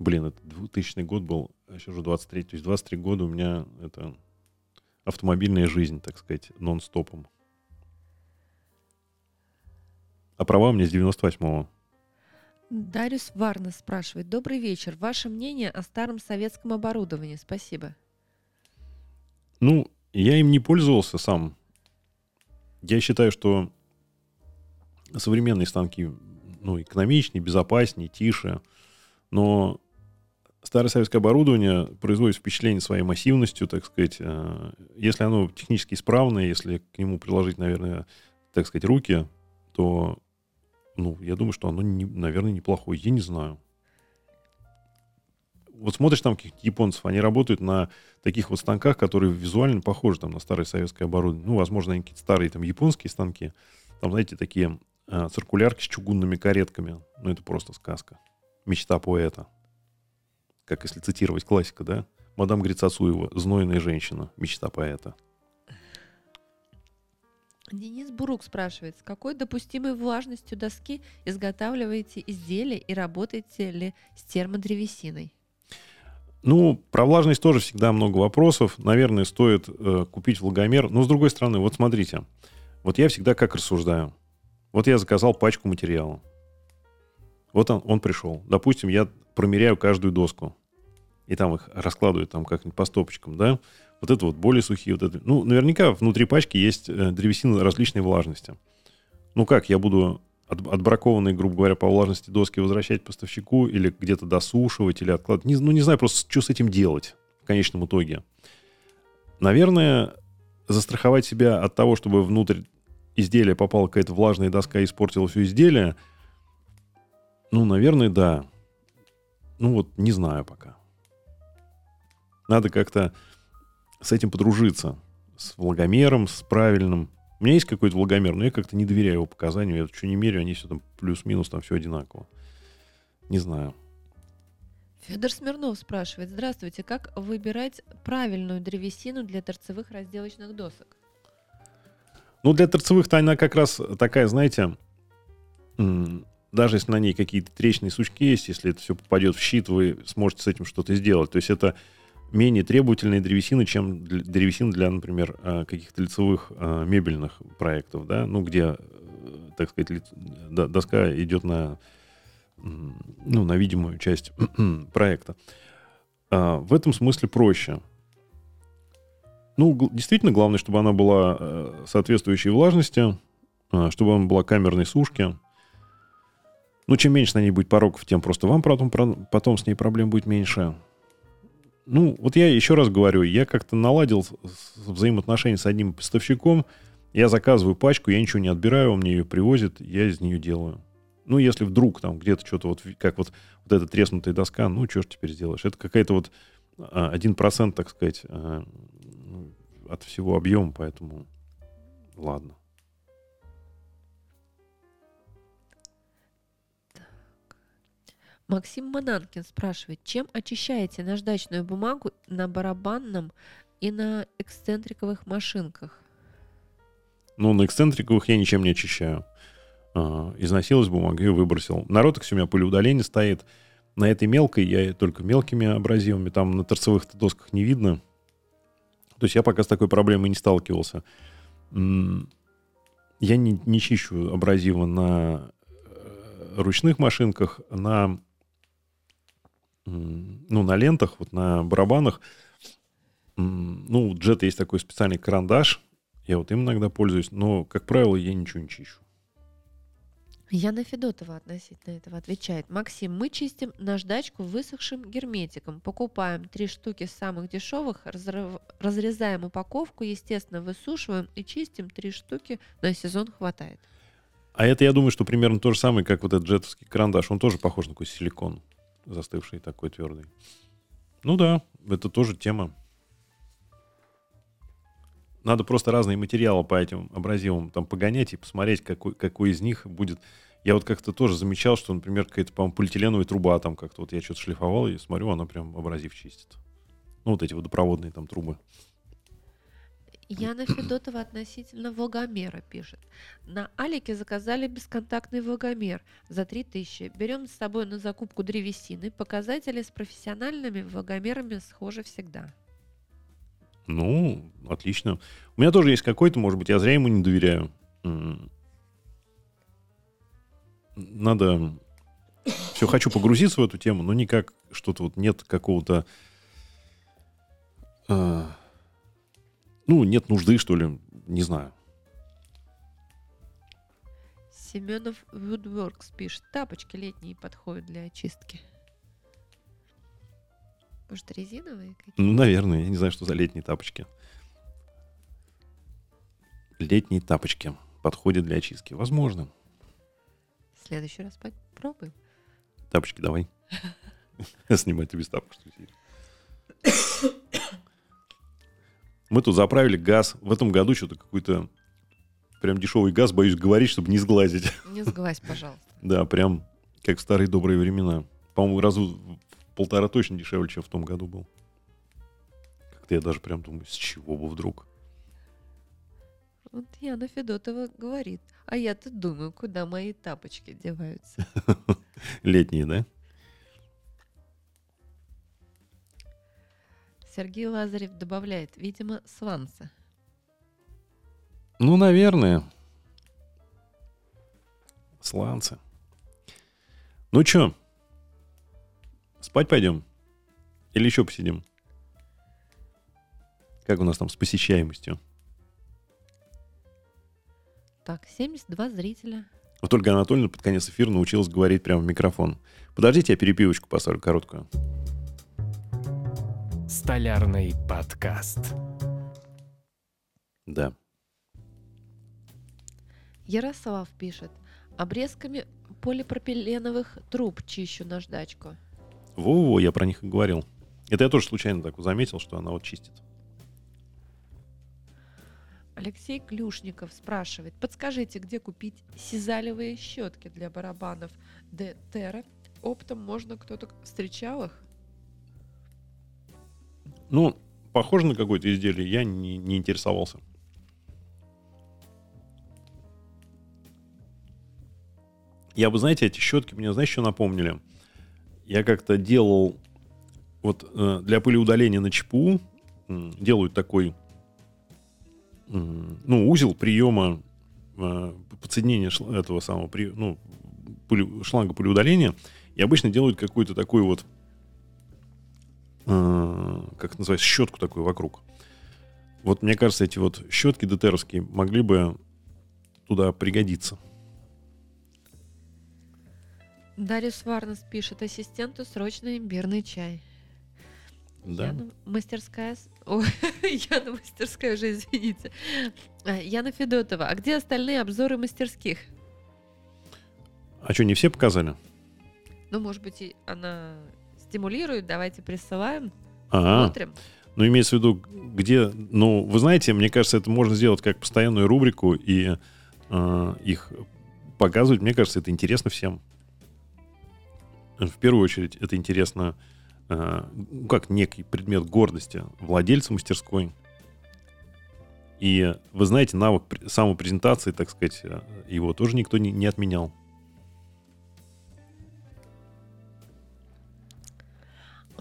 Блин, это 2000 год был, а сейчас уже 23. То есть 23 года у меня это автомобильная жизнь, так сказать, нон-стопом. А права у меня с 98-го. Дариус Варна спрашивает. Добрый вечер. Ваше мнение о старом советском оборудовании? Спасибо. Ну, я им не пользовался сам. Я считаю, что современные станки ну, экономичнее, безопаснее, тише. Но старое советское оборудование производит впечатление своей массивностью, так сказать. Э, Если оно технически исправное, если к нему приложить, наверное, так сказать, руки, то, ну, я думаю, что оно, не- наверное, неплохое. Я не знаю. Вот смотришь там каких-то японцев, они работают на таких вот станках, которые визуально похожи там на старое советское оборудование. Ну, возможно, они какие-то старые там японские станки. Там, знаете, такие а, циркулярки с чугунными каретками. Ну, это просто сказка. Мечта поэта. Как если цитировать классика, да? Мадам Грицацуева, знойная женщина, мечта поэта. Денис Бурук спрашивает, с какой допустимой влажностью доски изготавливаете изделия и работаете ли с термодревесиной? Ну, про влажность тоже всегда много вопросов. Наверное, стоит э, купить влагомер. Но, с другой стороны, вот смотрите. Вот я всегда как рассуждаю. Вот я заказал пачку материала. Вот он, он пришел. Допустим, я промеряю каждую доску. И там их раскладываю там как-нибудь по стопочкам, да? Вот это вот более сухие. Вот это. Ну, наверняка внутри пачки есть э, древесина различной влажности. Ну как, я буду от- отбракованные, грубо говоря, по влажности доски возвращать поставщику или где-то досушивать или откладывать. Не, ну, не знаю просто, что с этим делать в конечном итоге. Наверное, застраховать себя от того, чтобы внутрь изделие попала какая-то влажная доска и испортила все изделие, ну, наверное, да. Ну вот, не знаю пока. Надо как-то с этим подружиться. С влагомером, с правильным. У меня есть какой-то влагомер, но я как-то не доверяю его показанию. Я что не меряю, они все там плюс-минус, там все одинаково. Не знаю. Федор Смирнов спрашивает. Здравствуйте, как выбирать правильную древесину для торцевых разделочных досок? Ну, для торцевых-то она как раз такая, знаете, даже если на ней какие-то трещные сучки есть, если это все попадет в щит, вы сможете с этим что-то сделать. То есть это менее требовательная древесина, чем для- для, например, э, каких-то лицевых э, мебельных проектов, да, ну, где, э, так сказать, лиц- доска идет на, ну, на видимую часть проекта. А, В этом смысле проще. Ну, действительно, главное, чтобы она была э, соответствующей влажности, чтобы она была камерной сушки. Ну, чем меньше на ней будет пороков, тем просто вам потом, потом с ней проблем будет меньше. Ну, вот я еще раз говорю, я как-то наладил взаимоотношения с одним поставщиком. Я заказываю пачку, я ничего не отбираю, он мне ее привозит, я из нее делаю. Ну, если вдруг там где-то что-то вот, как вот, вот эта треснутая доска, ну, что ж теперь сделаешь? Это какая-то вот а, один процент, так сказать, а, ну, от всего объема, поэтому ладно. Максим Мананкин спрашивает, чем очищаете наждачную бумагу на барабанном и на эксцентриковых машинках? Ну, на эксцентриковых я ничем не очищаю. А, Износилась бумага, ее выбросил. На ротексе у меня пылеудаление стоит. На этой мелкой я только мелкими абразивами. Там на торцевых досках не видно. То есть я пока с такой проблемой не сталкивался. Я не, не чищу абразивы на э, ручных машинках, на, ну, на лентах, вот на барабанах. Ну, у Jet есть такой специальный карандаш, я вот им иногда пользуюсь, но, как правило, я ничего не чищу. Яна Федотова относительно этого отвечает. Максим, мы чистим наждачку высохшим герметиком. Покупаем три штуки самых дешевых, разрыв- разрезаем упаковку, естественно, высушиваем и чистим три штуки. На сезон хватает. А это, я думаю, что примерно то же самое, как вот этот джетовский карандаш. Он тоже похож на такой силикон, застывший такой твердый. Ну да, это тоже тема. Надо просто разные материалы по этим абразивам там погонять и посмотреть, какой, какой из них будет. Я вот как-то тоже замечал, что, например, какая-то, по-моему, полиэтиленовая труба там как-то. Вот я что-то шлифовал и смотрю, она прям абразив чистит. Ну, вот эти водопроводные там трубы. Яна Федотова относительно влагомера пишет. На Алике заказали бесконтактный влагомер за 3000. Берем с собой на закупку древесины. Показатели с профессиональными влагомерами схожи всегда. Ну, отлично. У меня тоже есть какой-то, может быть, я зря ему не доверяю. Надо... Все, хочу погрузиться в эту тему, но никак что-то вот нет какого-то... ну, нет нужды, что ли, не знаю. Семенов Woodworks пишет. Тапочки летние подходят для очистки. Может, резиновые какие? Ну, наверное, я не знаю, что за летние тапочки. Летние тапочки подходят для очистки. Возможно. В следующий раз попробуем. Тапочки давай. Снимать без тапок, что ли. Мы тут заправили газ. В этом году что-то какой-то прям дешевый газ, боюсь говорить, чтобы не сглазить. Не сглазь, пожалуйста. Да, прям как в старые добрые времена. По-моему, разу полтора точно дешевле, чем в том году был. Как-то я даже прям думаю, с чего бы вдруг? Вот Яна Федотова говорит. А я-то думаю, куда мои тапочки деваются. Летние, да? Сергей Лазарев добавляет, видимо, сванцы. Ну, наверное. Сланцы. Ну чё? Спать пойдем? Или еще посидим? Как у нас там с посещаемостью? Так, 72 зрителя. Вот Ольга Анатольевна под конец эфира научилась говорить прямо в микрофон. Подождите, я перепивочку поставлю короткую. Столярный подкаст. Да. Ярослав пишет. Обрезками полипропиленовых труб чищу наждачку. Во-во, я про них и говорил. Это я тоже случайно так заметил, что она вот чистит. Алексей Клюшников спрашивает. Подскажите, где купить сизалевые щетки для барабанов Де Терра? Оптом можно кто-то встречал их? Ну, похоже на какое-то изделие, я не, не интересовался. Я бы, знаете, эти щетки мне, знаешь, что напомнили? Я как-то делал вот э, для пылеудаления на ЧПУ делают такой ну, узел приема э, подсоединения этого самого при, ну, пыле- шланга пылеудаления. И обычно делают какую-то такую вот э, как называется, щетку такую вокруг. Вот мне кажется, эти вот щетки ДТРовские могли бы туда пригодиться. Дарья Варнес пишет. Ассистенту срочно имбирный чай. Да. Яна мастерская... Ой, Яна мастерская уже, извините. А, Яна Федотова. А где остальные обзоры мастерских? А что, не все показали? Ну, может быть, и она стимулирует. Давайте присылаем. Ага. Смотрим. Ну, имеется в виду, где... Ну, вы знаете, мне кажется, это можно сделать как постоянную рубрику и э, их показывать. Мне кажется, это интересно всем. В первую очередь, это интересно э, ну, как некий предмет гордости владельца мастерской. И вы знаете, навык пр- самопрезентации, так сказать, э, его тоже никто не, не отменял.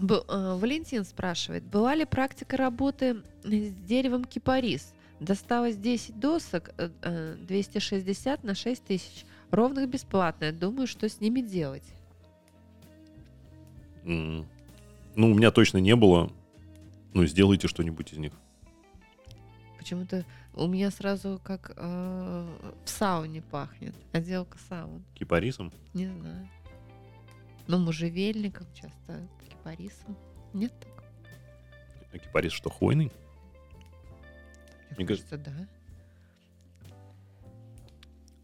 Б- э, Валентин спрашивает, была ли практика работы с деревом кипарис? Досталось 10 досок, э, э, 260 на 6 тысяч. Ровных бесплатно. Думаю, что с ними делать. М. Ну, у меня точно не было. Ну, сделайте что-нибудь из них. Почему-то у меня сразу как э, в сауне пахнет. Отделка саун. Кипарисом. Не знаю. Ну, можжевельником часто, кипарисом. Нет так? А кипарис что, хвойный? Мне кажется- кажется, да.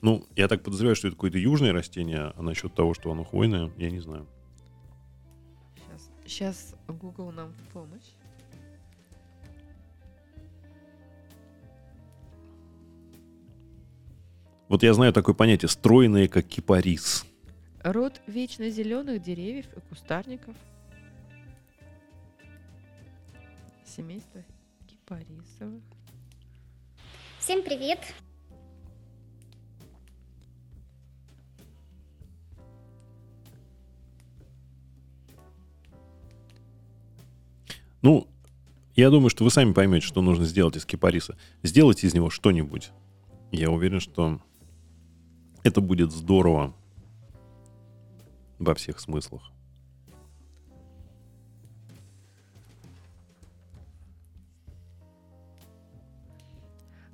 Ну, я так подозреваю, что это какое-то южное растение, а насчет того, что оно хвойное, я не знаю. Сейчас, сейчас Google нам в помощь. Вот я знаю такое понятие стройное, как кипарис. Род вечно зеленых деревьев и кустарников. Семейство кипарисовых. Всем привет! Ну, я думаю, что вы сами поймете, что нужно сделать из кипариса. Сделайте из него что-нибудь. Я уверен, что это будет здорово во всех смыслах.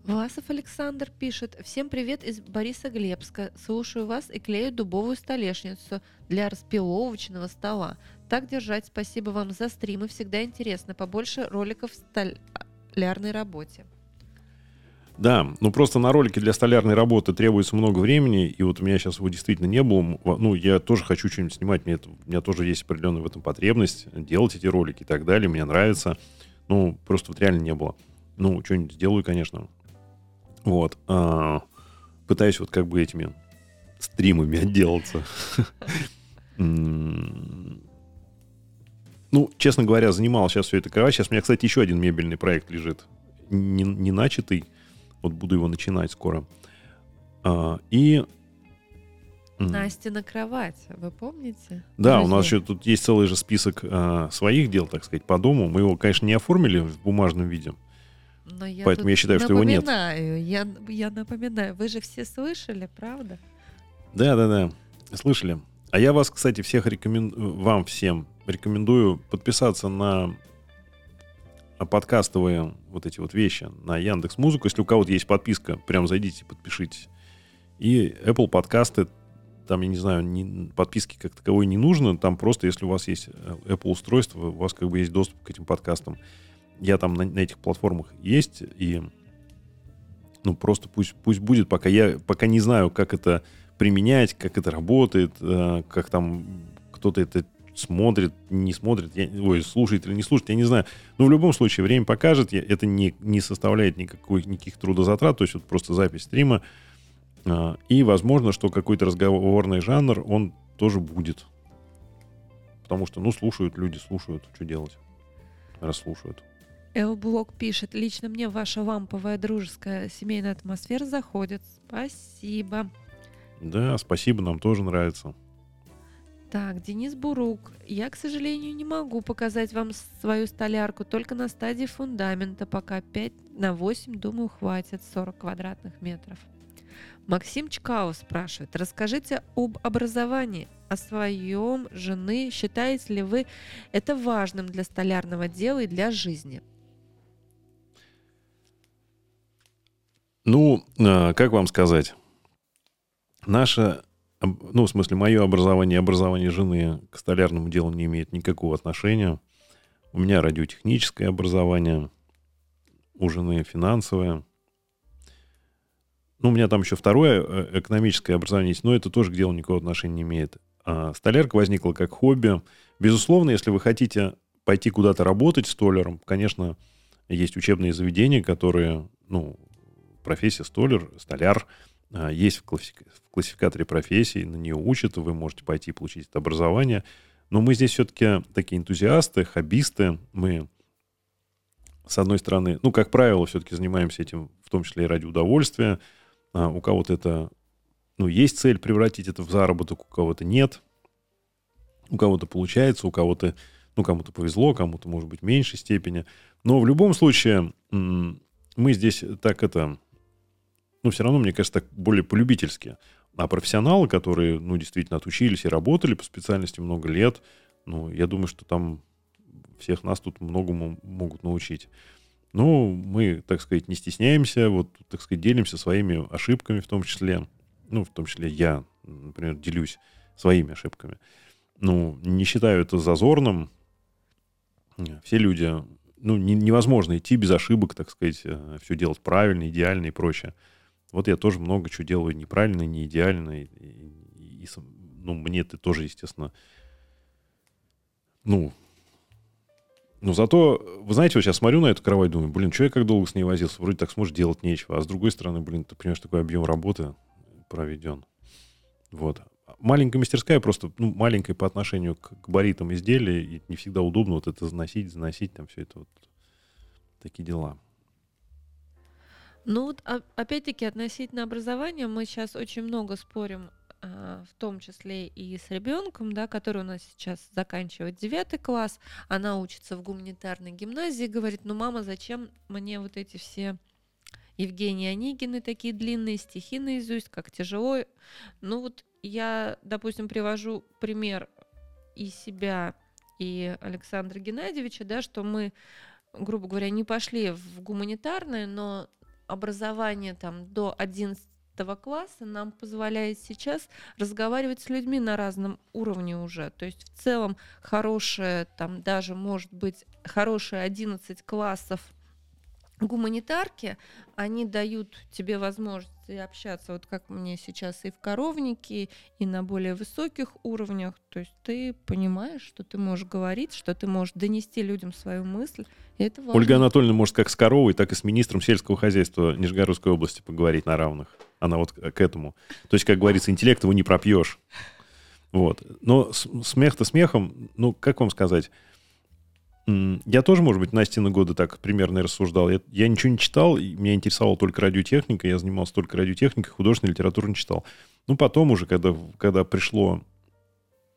Власов Александр пишет. Всем привет из Бориса Глебска. Слушаю вас и клею дубовую столешницу для распиловочного стола. Так держать. Спасибо вам за стримы. Всегда интересно. Побольше роликов в столярной работе. Да, ну просто на ролике для столярной работы требуется много времени, и вот у меня сейчас его действительно не было. Ну, я тоже хочу что-нибудь снимать, мне это- у меня тоже есть определенная в этом потребность, делать эти ролики и так далее, мне нравится. Ну, просто вот реально не было. Ну, что-нибудь сделаю, конечно. Вот. а, пытаюсь вот как бы этими стримами отделаться. Ну, честно говоря, занимал сейчас все это кровать. Сейчас у меня, кстати, еще один мебельный проект лежит. Не, не начатый. Вот буду его начинать скоро. А, и... Настя на кровать. Вы помните? Да, у нас Друзья? еще тут есть целый же список а, своих дел, так сказать, по дому. Мы его, конечно, не оформили в бумажном виде. Но я Поэтому я считаю, что его нет. Напоминаю, я, я напоминаю. Вы же все слышали, правда? Да, да, да. Слышали. А я вас, кстати, всех рекомендую, вам всем рекомендую подписаться на подкастовые вот эти вот вещи на Яндекс Музыку. Если у кого-то есть подписка, прям зайдите, подпишитесь. И Apple подкасты, там, я не знаю, не- подписки как таковой не нужно. Там просто, если у вас есть э, Apple устройство, у вас как бы есть доступ к этим подкастам. Я там на, на этих платформах есть, и ну, просто пусть, пусть будет, пока я пока не знаю, как это применять, как это работает, э, как там кто-то это смотрит, не смотрит, я, ой, слушает или не слушает, я не знаю. Но в любом случае время покажет, я, это не, не составляет никакой, никаких трудозатрат, то есть вот просто запись стрима. Э, и возможно, что какой-то разговорный жанр, он тоже будет. Потому что, ну, слушают люди, слушают, что делать, расслушают. Элблок пишет, лично мне ваша ламповая дружеская семейная атмосфера заходит. Спасибо. Да, спасибо, нам тоже нравится. Так, Денис Бурук. Я, к сожалению, не могу показать вам свою столярку только на стадии фундамента, пока 5 на 8, думаю, хватит 40 квадратных метров. Максим Чкао спрашивает, расскажите об образовании, о своем жены. Считаете ли вы это важным для столярного дела и для жизни? Ну, э, как вам сказать? Наше, ну, в смысле, мое образование образование жены к столярному делу не имеет никакого отношения. У меня радиотехническое образование, у жены финансовое. Ну, у меня там еще второе э, экономическое образование есть, но это тоже к делу никакого отношения не имеет. А столярка возникла как хобби. Безусловно, если вы хотите пойти куда-то работать столяром, конечно, есть учебные заведения, которые, ну, профессия столяр, столяр а, есть в, классификаторе профессий, на нее учат, вы можете пойти и получить это образование. Но мы здесь все-таки такие энтузиасты, хоббисты. Мы, с одной стороны, ну, как правило, все-таки занимаемся этим, в том числе и ради удовольствия. А у кого-то это, ну, есть цель превратить это в заработок, у кого-то нет. У кого-то получается, у кого-то, ну, кому-то повезло, кому-то, может быть, в меньшей степени. Но в любом случае мы здесь так это ну, все равно, мне кажется, так более полюбительски. А профессионалы, которые, ну, действительно отучились и работали по специальности много лет, ну, я думаю, что там всех нас тут многому могут научить. Ну, мы, так сказать, не стесняемся, вот, так сказать, делимся своими ошибками в том числе. Ну, в том числе я, например, делюсь своими ошибками. Ну, не считаю это зазорным. Все люди, ну, не, невозможно идти без ошибок, так сказать, э, все делать правильно, идеально и прочее. Вот я тоже много чего делаю неправильно, не идеально. И, и, и, ну, мне это тоже, естественно, ну, ну, зато, вы знаете, вот сейчас смотрю на эту кровать, думаю, блин, что я как долго с ней возился? Вроде так сможешь делать нечего. А с другой стороны, блин, ты понимаешь, такой объем работы проведен. Вот. Маленькая мастерская просто, ну, маленькая по отношению к габаритам изделия, и не всегда удобно вот это заносить, заносить, там все это вот такие дела. Ну вот опять-таки относительно образования мы сейчас очень много спорим, а, в том числе и с ребенком, да, который у нас сейчас заканчивает девятый класс, она учится в гуманитарной гимназии, говорит, ну мама, зачем мне вот эти все Евгения Онегины такие длинные стихи наизусть, как тяжело. Ну вот я, допустим, привожу пример и себя, и Александра Геннадьевича, да, что мы, грубо говоря, не пошли в гуманитарное, но образование там до 11 класса нам позволяет сейчас разговаривать с людьми на разном уровне уже. То есть в целом хорошее, там даже может быть хорошие 11 классов гуманитарки, они дают тебе возможность общаться, вот как мне сейчас и в коровнике, и на более высоких уровнях. То есть ты понимаешь, что ты можешь говорить, что ты можешь донести людям свою мысль. И это важно. Ольга Анатольевна может как с коровой, так и с министром сельского хозяйства Нижегородской области поговорить на равных. Она вот к этому. То есть, как говорится, интеллект его не пропьешь. Вот. Но смех-то смехом, ну, как вам сказать, я тоже, может быть, Настины годы так примерно рассуждал. Я, я ничего не читал, меня интересовала только радиотехника, я занимался только радиотехникой, художественной литературу не читал. Ну, потом уже, когда, когда пришло,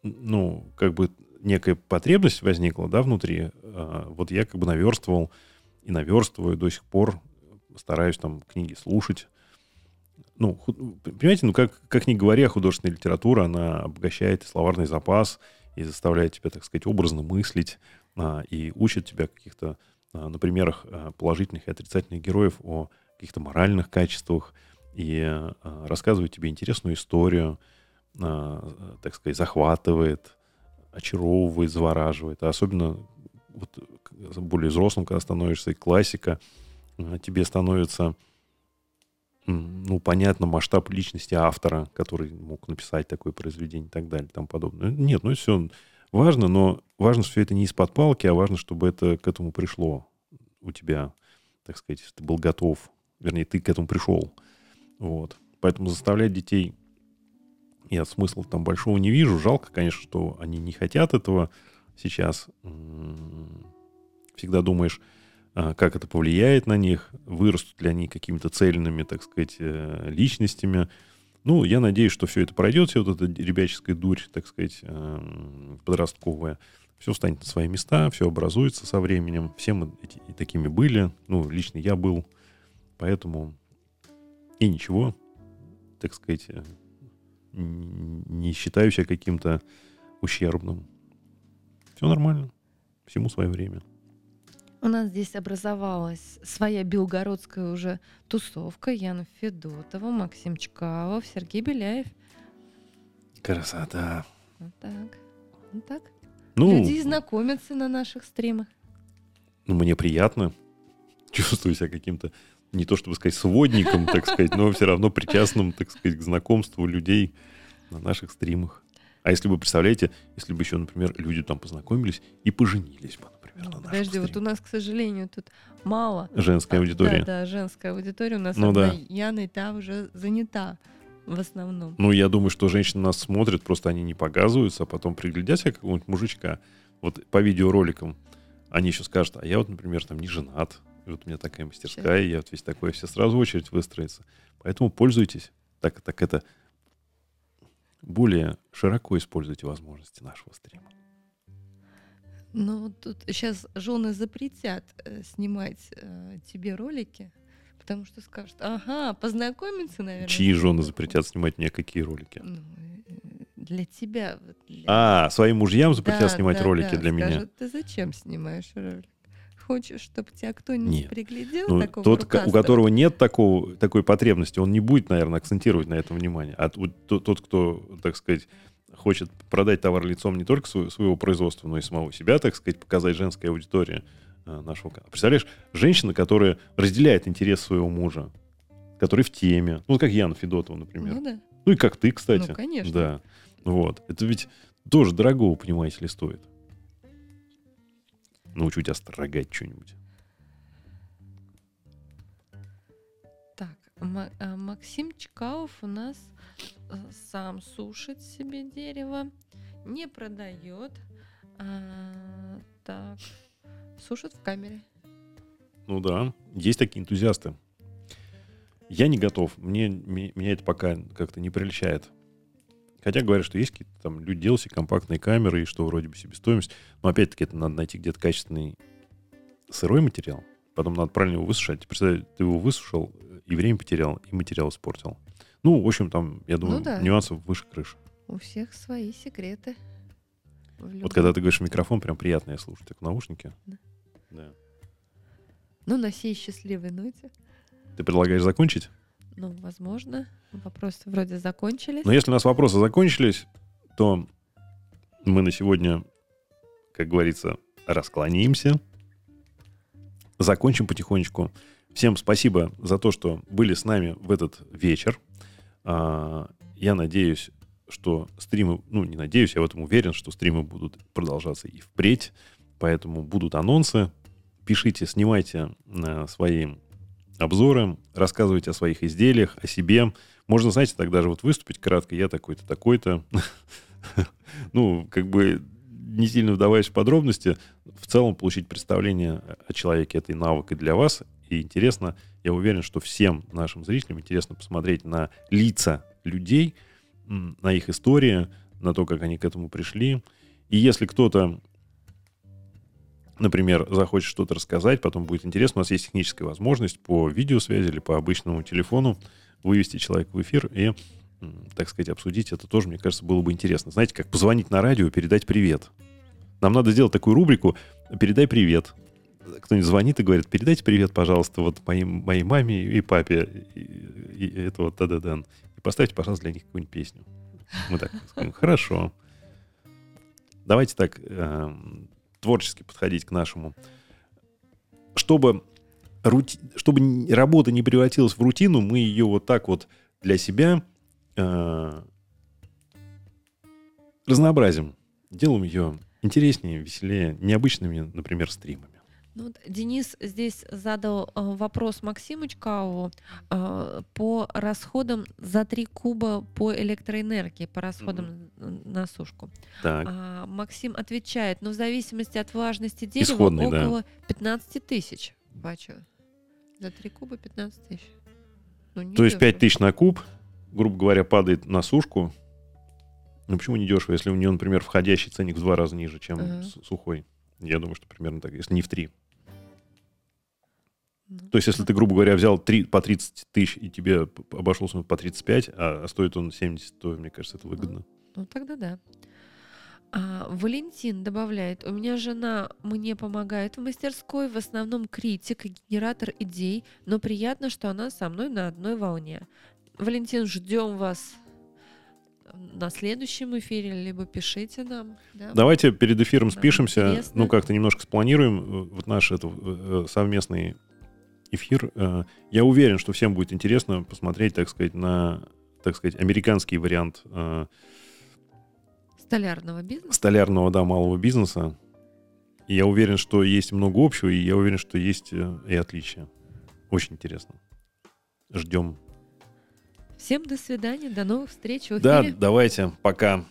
ну, как бы некая потребность возникла, да, внутри, э, вот я как бы наверстывал и наверстываю до сих пор, стараюсь там книги слушать. Ну, понимаете, ну, как, как ни говоря, художественная литература, она обогащает словарный запас и заставляет тебя, так сказать, образно мыслить, а, и учат тебя каких-то а, на примерах а, положительных и отрицательных героев о каких-то моральных качествах и рассказывают тебе интересную историю, так сказать, захватывает, очаровывает, завораживает. А особенно вот, более взрослым, когда становишься, и классика, тебе становится ну, понятно, масштаб личности автора, который мог написать такое произведение и так далее, и тому подобное. Нет, ну, все важно, но важно, что это не из-под палки, а важно, чтобы это к этому пришло у тебя, так сказать, ты был готов, вернее, ты к этому пришел. Вот. Поэтому заставлять детей я смысла там большого не вижу. Жалко, конечно, что они не хотят этого сейчас. М, Всегда думаешь, а, как это повлияет на них, вырастут ли они какими-то цельными, так сказать, э, личностями. Ну, я надеюсь, что все это пройдет, все вот эта ребяческая дурь, так сказать, эм, подростковая. Все встанет на свои места, все образуется со временем. Все мы эти- такими были. Ну, лично я был. Поэтому и ничего, так сказать, э, не считаю себя каким-то ущербным. Все нормально. Всему свое время. У нас здесь образовалась своя белгородская уже тусовка. Яна Федотова, Максим Чкалов, Сергей Беляев. Красота. Вот так. Вот так. Ну, Люди знакомятся на наших стримах. ну, мне приятно. Чувствую себя каким-то, не то чтобы сказать, сводником, так сказать, но все равно причастным, так сказать, к знакомству людей на наших стримах. А если вы представляете, если бы еще, например, люди там познакомились и поженились бы, например, на нашем Подожди, вот у нас, к сожалению, тут мало. Женская аудитория. Да, да, женская аудитория. У нас Ну одна да. Яна, и та уже занята в основном. Ну, я думаю, что женщины нас смотрят, просто они не показываются, а потом приглядятся какого-нибудь мужичка, вот по видеороликам, они еще скажут, а я вот, например, там не женат, и вот у меня такая мастерская, и я вот весь такой, все сразу очередь выстроится. Поэтому пользуйтесь, так, так это, более широко используйте возможности нашего стрима. Ну, тут сейчас жены запретят э, снимать э, тебе ролики, потому что скажут, ага, познакомиться, наверное. Чьи жены тобой». запретят снимать мне какие ролики? Ну, э, для тебя. для- А, своим мужьям запретят Да, снимать да, ролики да, для меня. скажут, ты зачем снимаешь ролик? Хочешь, чтобы тебя кто-нибудь Нет. приглядел? Ну, такого тот, ко- у рукастого? которого нет такого, такой потребности, он не будет, наверное, акцентировать на этом внимание. А тот, кто, так сказать, хочет продать товар лицом не только сво- своего производства, но и самого себя, так сказать, показать женской аудитории э, нашего канала. Представляешь, женщина, которая разделяет интерес своего мужа, который в теме, ну, как Яна Федотова, например. Ну да. Ну, и как ты, кстати. Ну, конечно. Да. Вот. Это ведь тоже дорогого, понимаете ли, стоит. Научу тебя строгать что-нибудь. Так, а, Максим Чкалов у нас э, сам сушит себе дерево, не продает. А, так, сушит в камере. Ну да, есть такие энтузиасты. Я не готов. Мне, ме- меня это пока как-то не прельщает. Хотя говорят, что есть какие-то там люди делают компактные камеры, и что вроде бы себестоимость. Но опять-таки это надо найти где-то качественный сырой материал. Потом надо правильно его высушать. Представь, ты его высушил, и время потерял, и материал испортил. Ну, в общем, там, я думаю, да. нюансов выше крыши. У всех свои секреты. В Вот когда ты говоришь в микрофон, прям приятно я слушаю. Так в наушнике. Да. Да. Ну, на сей счастливой ноте. Ты предлагаешь закончить? Ну, возможно, вопросы вроде закончились. Но если у нас вопросы закончились, то мы на сегодня, как говорится, расклонимся. Закончим потихонечку. Всем спасибо за то, что были с нами в этот вечер. А, Я надеюсь, что стримы, ну не надеюсь, я в этом уверен, что стримы будут продолжаться и впредь. Поэтому будут анонсы. Пишите, снимайте э, свои обзоры, рассказывайте о своих изделиях, о себе. Можно, знаете, так даже вот выступить кратко, я такой-то, такой-то. Ну, как бы не сильно вдаваясь в подробности, в целом получить представление о человеке этой навык и для вас. И интересно, я уверен, что всем нашим зрителям интересно посмотреть на лица людей, на их истории, на то, как они к этому пришли. И если кто-то, например, захочет что-то рассказать, потом будет интересно, у нас есть техническая возможность по видеосвязи или по обычному телефону вывести человека в эфир и, так сказать, обсудить это тоже, мне кажется, было бы интересно. Знаете, как позвонить на радио передать привет. Нам надо сделать такую рубрику «Передай привет». Кто-нибудь звонит и говорит, передайте привет, пожалуйста, вот моим, моей маме и папе. И, и это вот да-да-да. И поставьте, пожалуйста, для них какую-нибудь песню. Мы так скажем, хорошо. Давайте так эм, творчески подходить к нашему. Чтобы рути- чтобы работа не превратилась в рутину, мы ее вот так вот для себя э, разнообразим. Делаем ее интереснее, веселее, необычными, например, стримами. Ну, вот Денис здесь задал э, вопрос Максиму Чкалову э, по расходам за 3 куба по электроэнергии, по расходам н- на сушку. Так. А, Максим отвечает, но в зависимости от влажности дерева Исходный, да. около 15 тысяч. Бачу. За 3 куба 15 тысяч. Ну, То есть 5 дешево. тысяч на куб, грубо говоря, падает на сушку. Ну почему не дешево, если у нее, например, входящий ценник в два раза ниже, чем с- сухой? Я думаю, что примерно так, если не в три. Ну, То есть, если ты, грубо говоря, взял три, по 30 тысяч, и тебе обошелся он по 35, а, а стоит он 70, то, мне кажется, это выгодно. Ну, тогда да. А, Валентин добавляет, у меня жена мне помогает в мастерской, в основном критик, и генератор идей, но приятно, что она со мной на одной волне. Валентин, ждем вас на следующем эфире, либо пишите нам. да. Давайте перед эфиром Нам спишемся, интересно. ну, как-то немножко спланируем э, вот наш это, э, совместный эфир. Э, Я уверен, что всем будет интересно посмотреть, так сказать, на, так сказать, американский вариант э, Столярного бизнеса. столярного, да, малого бизнеса. И я уверен, что есть много общего, и я уверен, что есть э, и отличия. Очень интересно. Ждем. Всем до свидания, до новых встреч в Да, эфире. давайте, пока.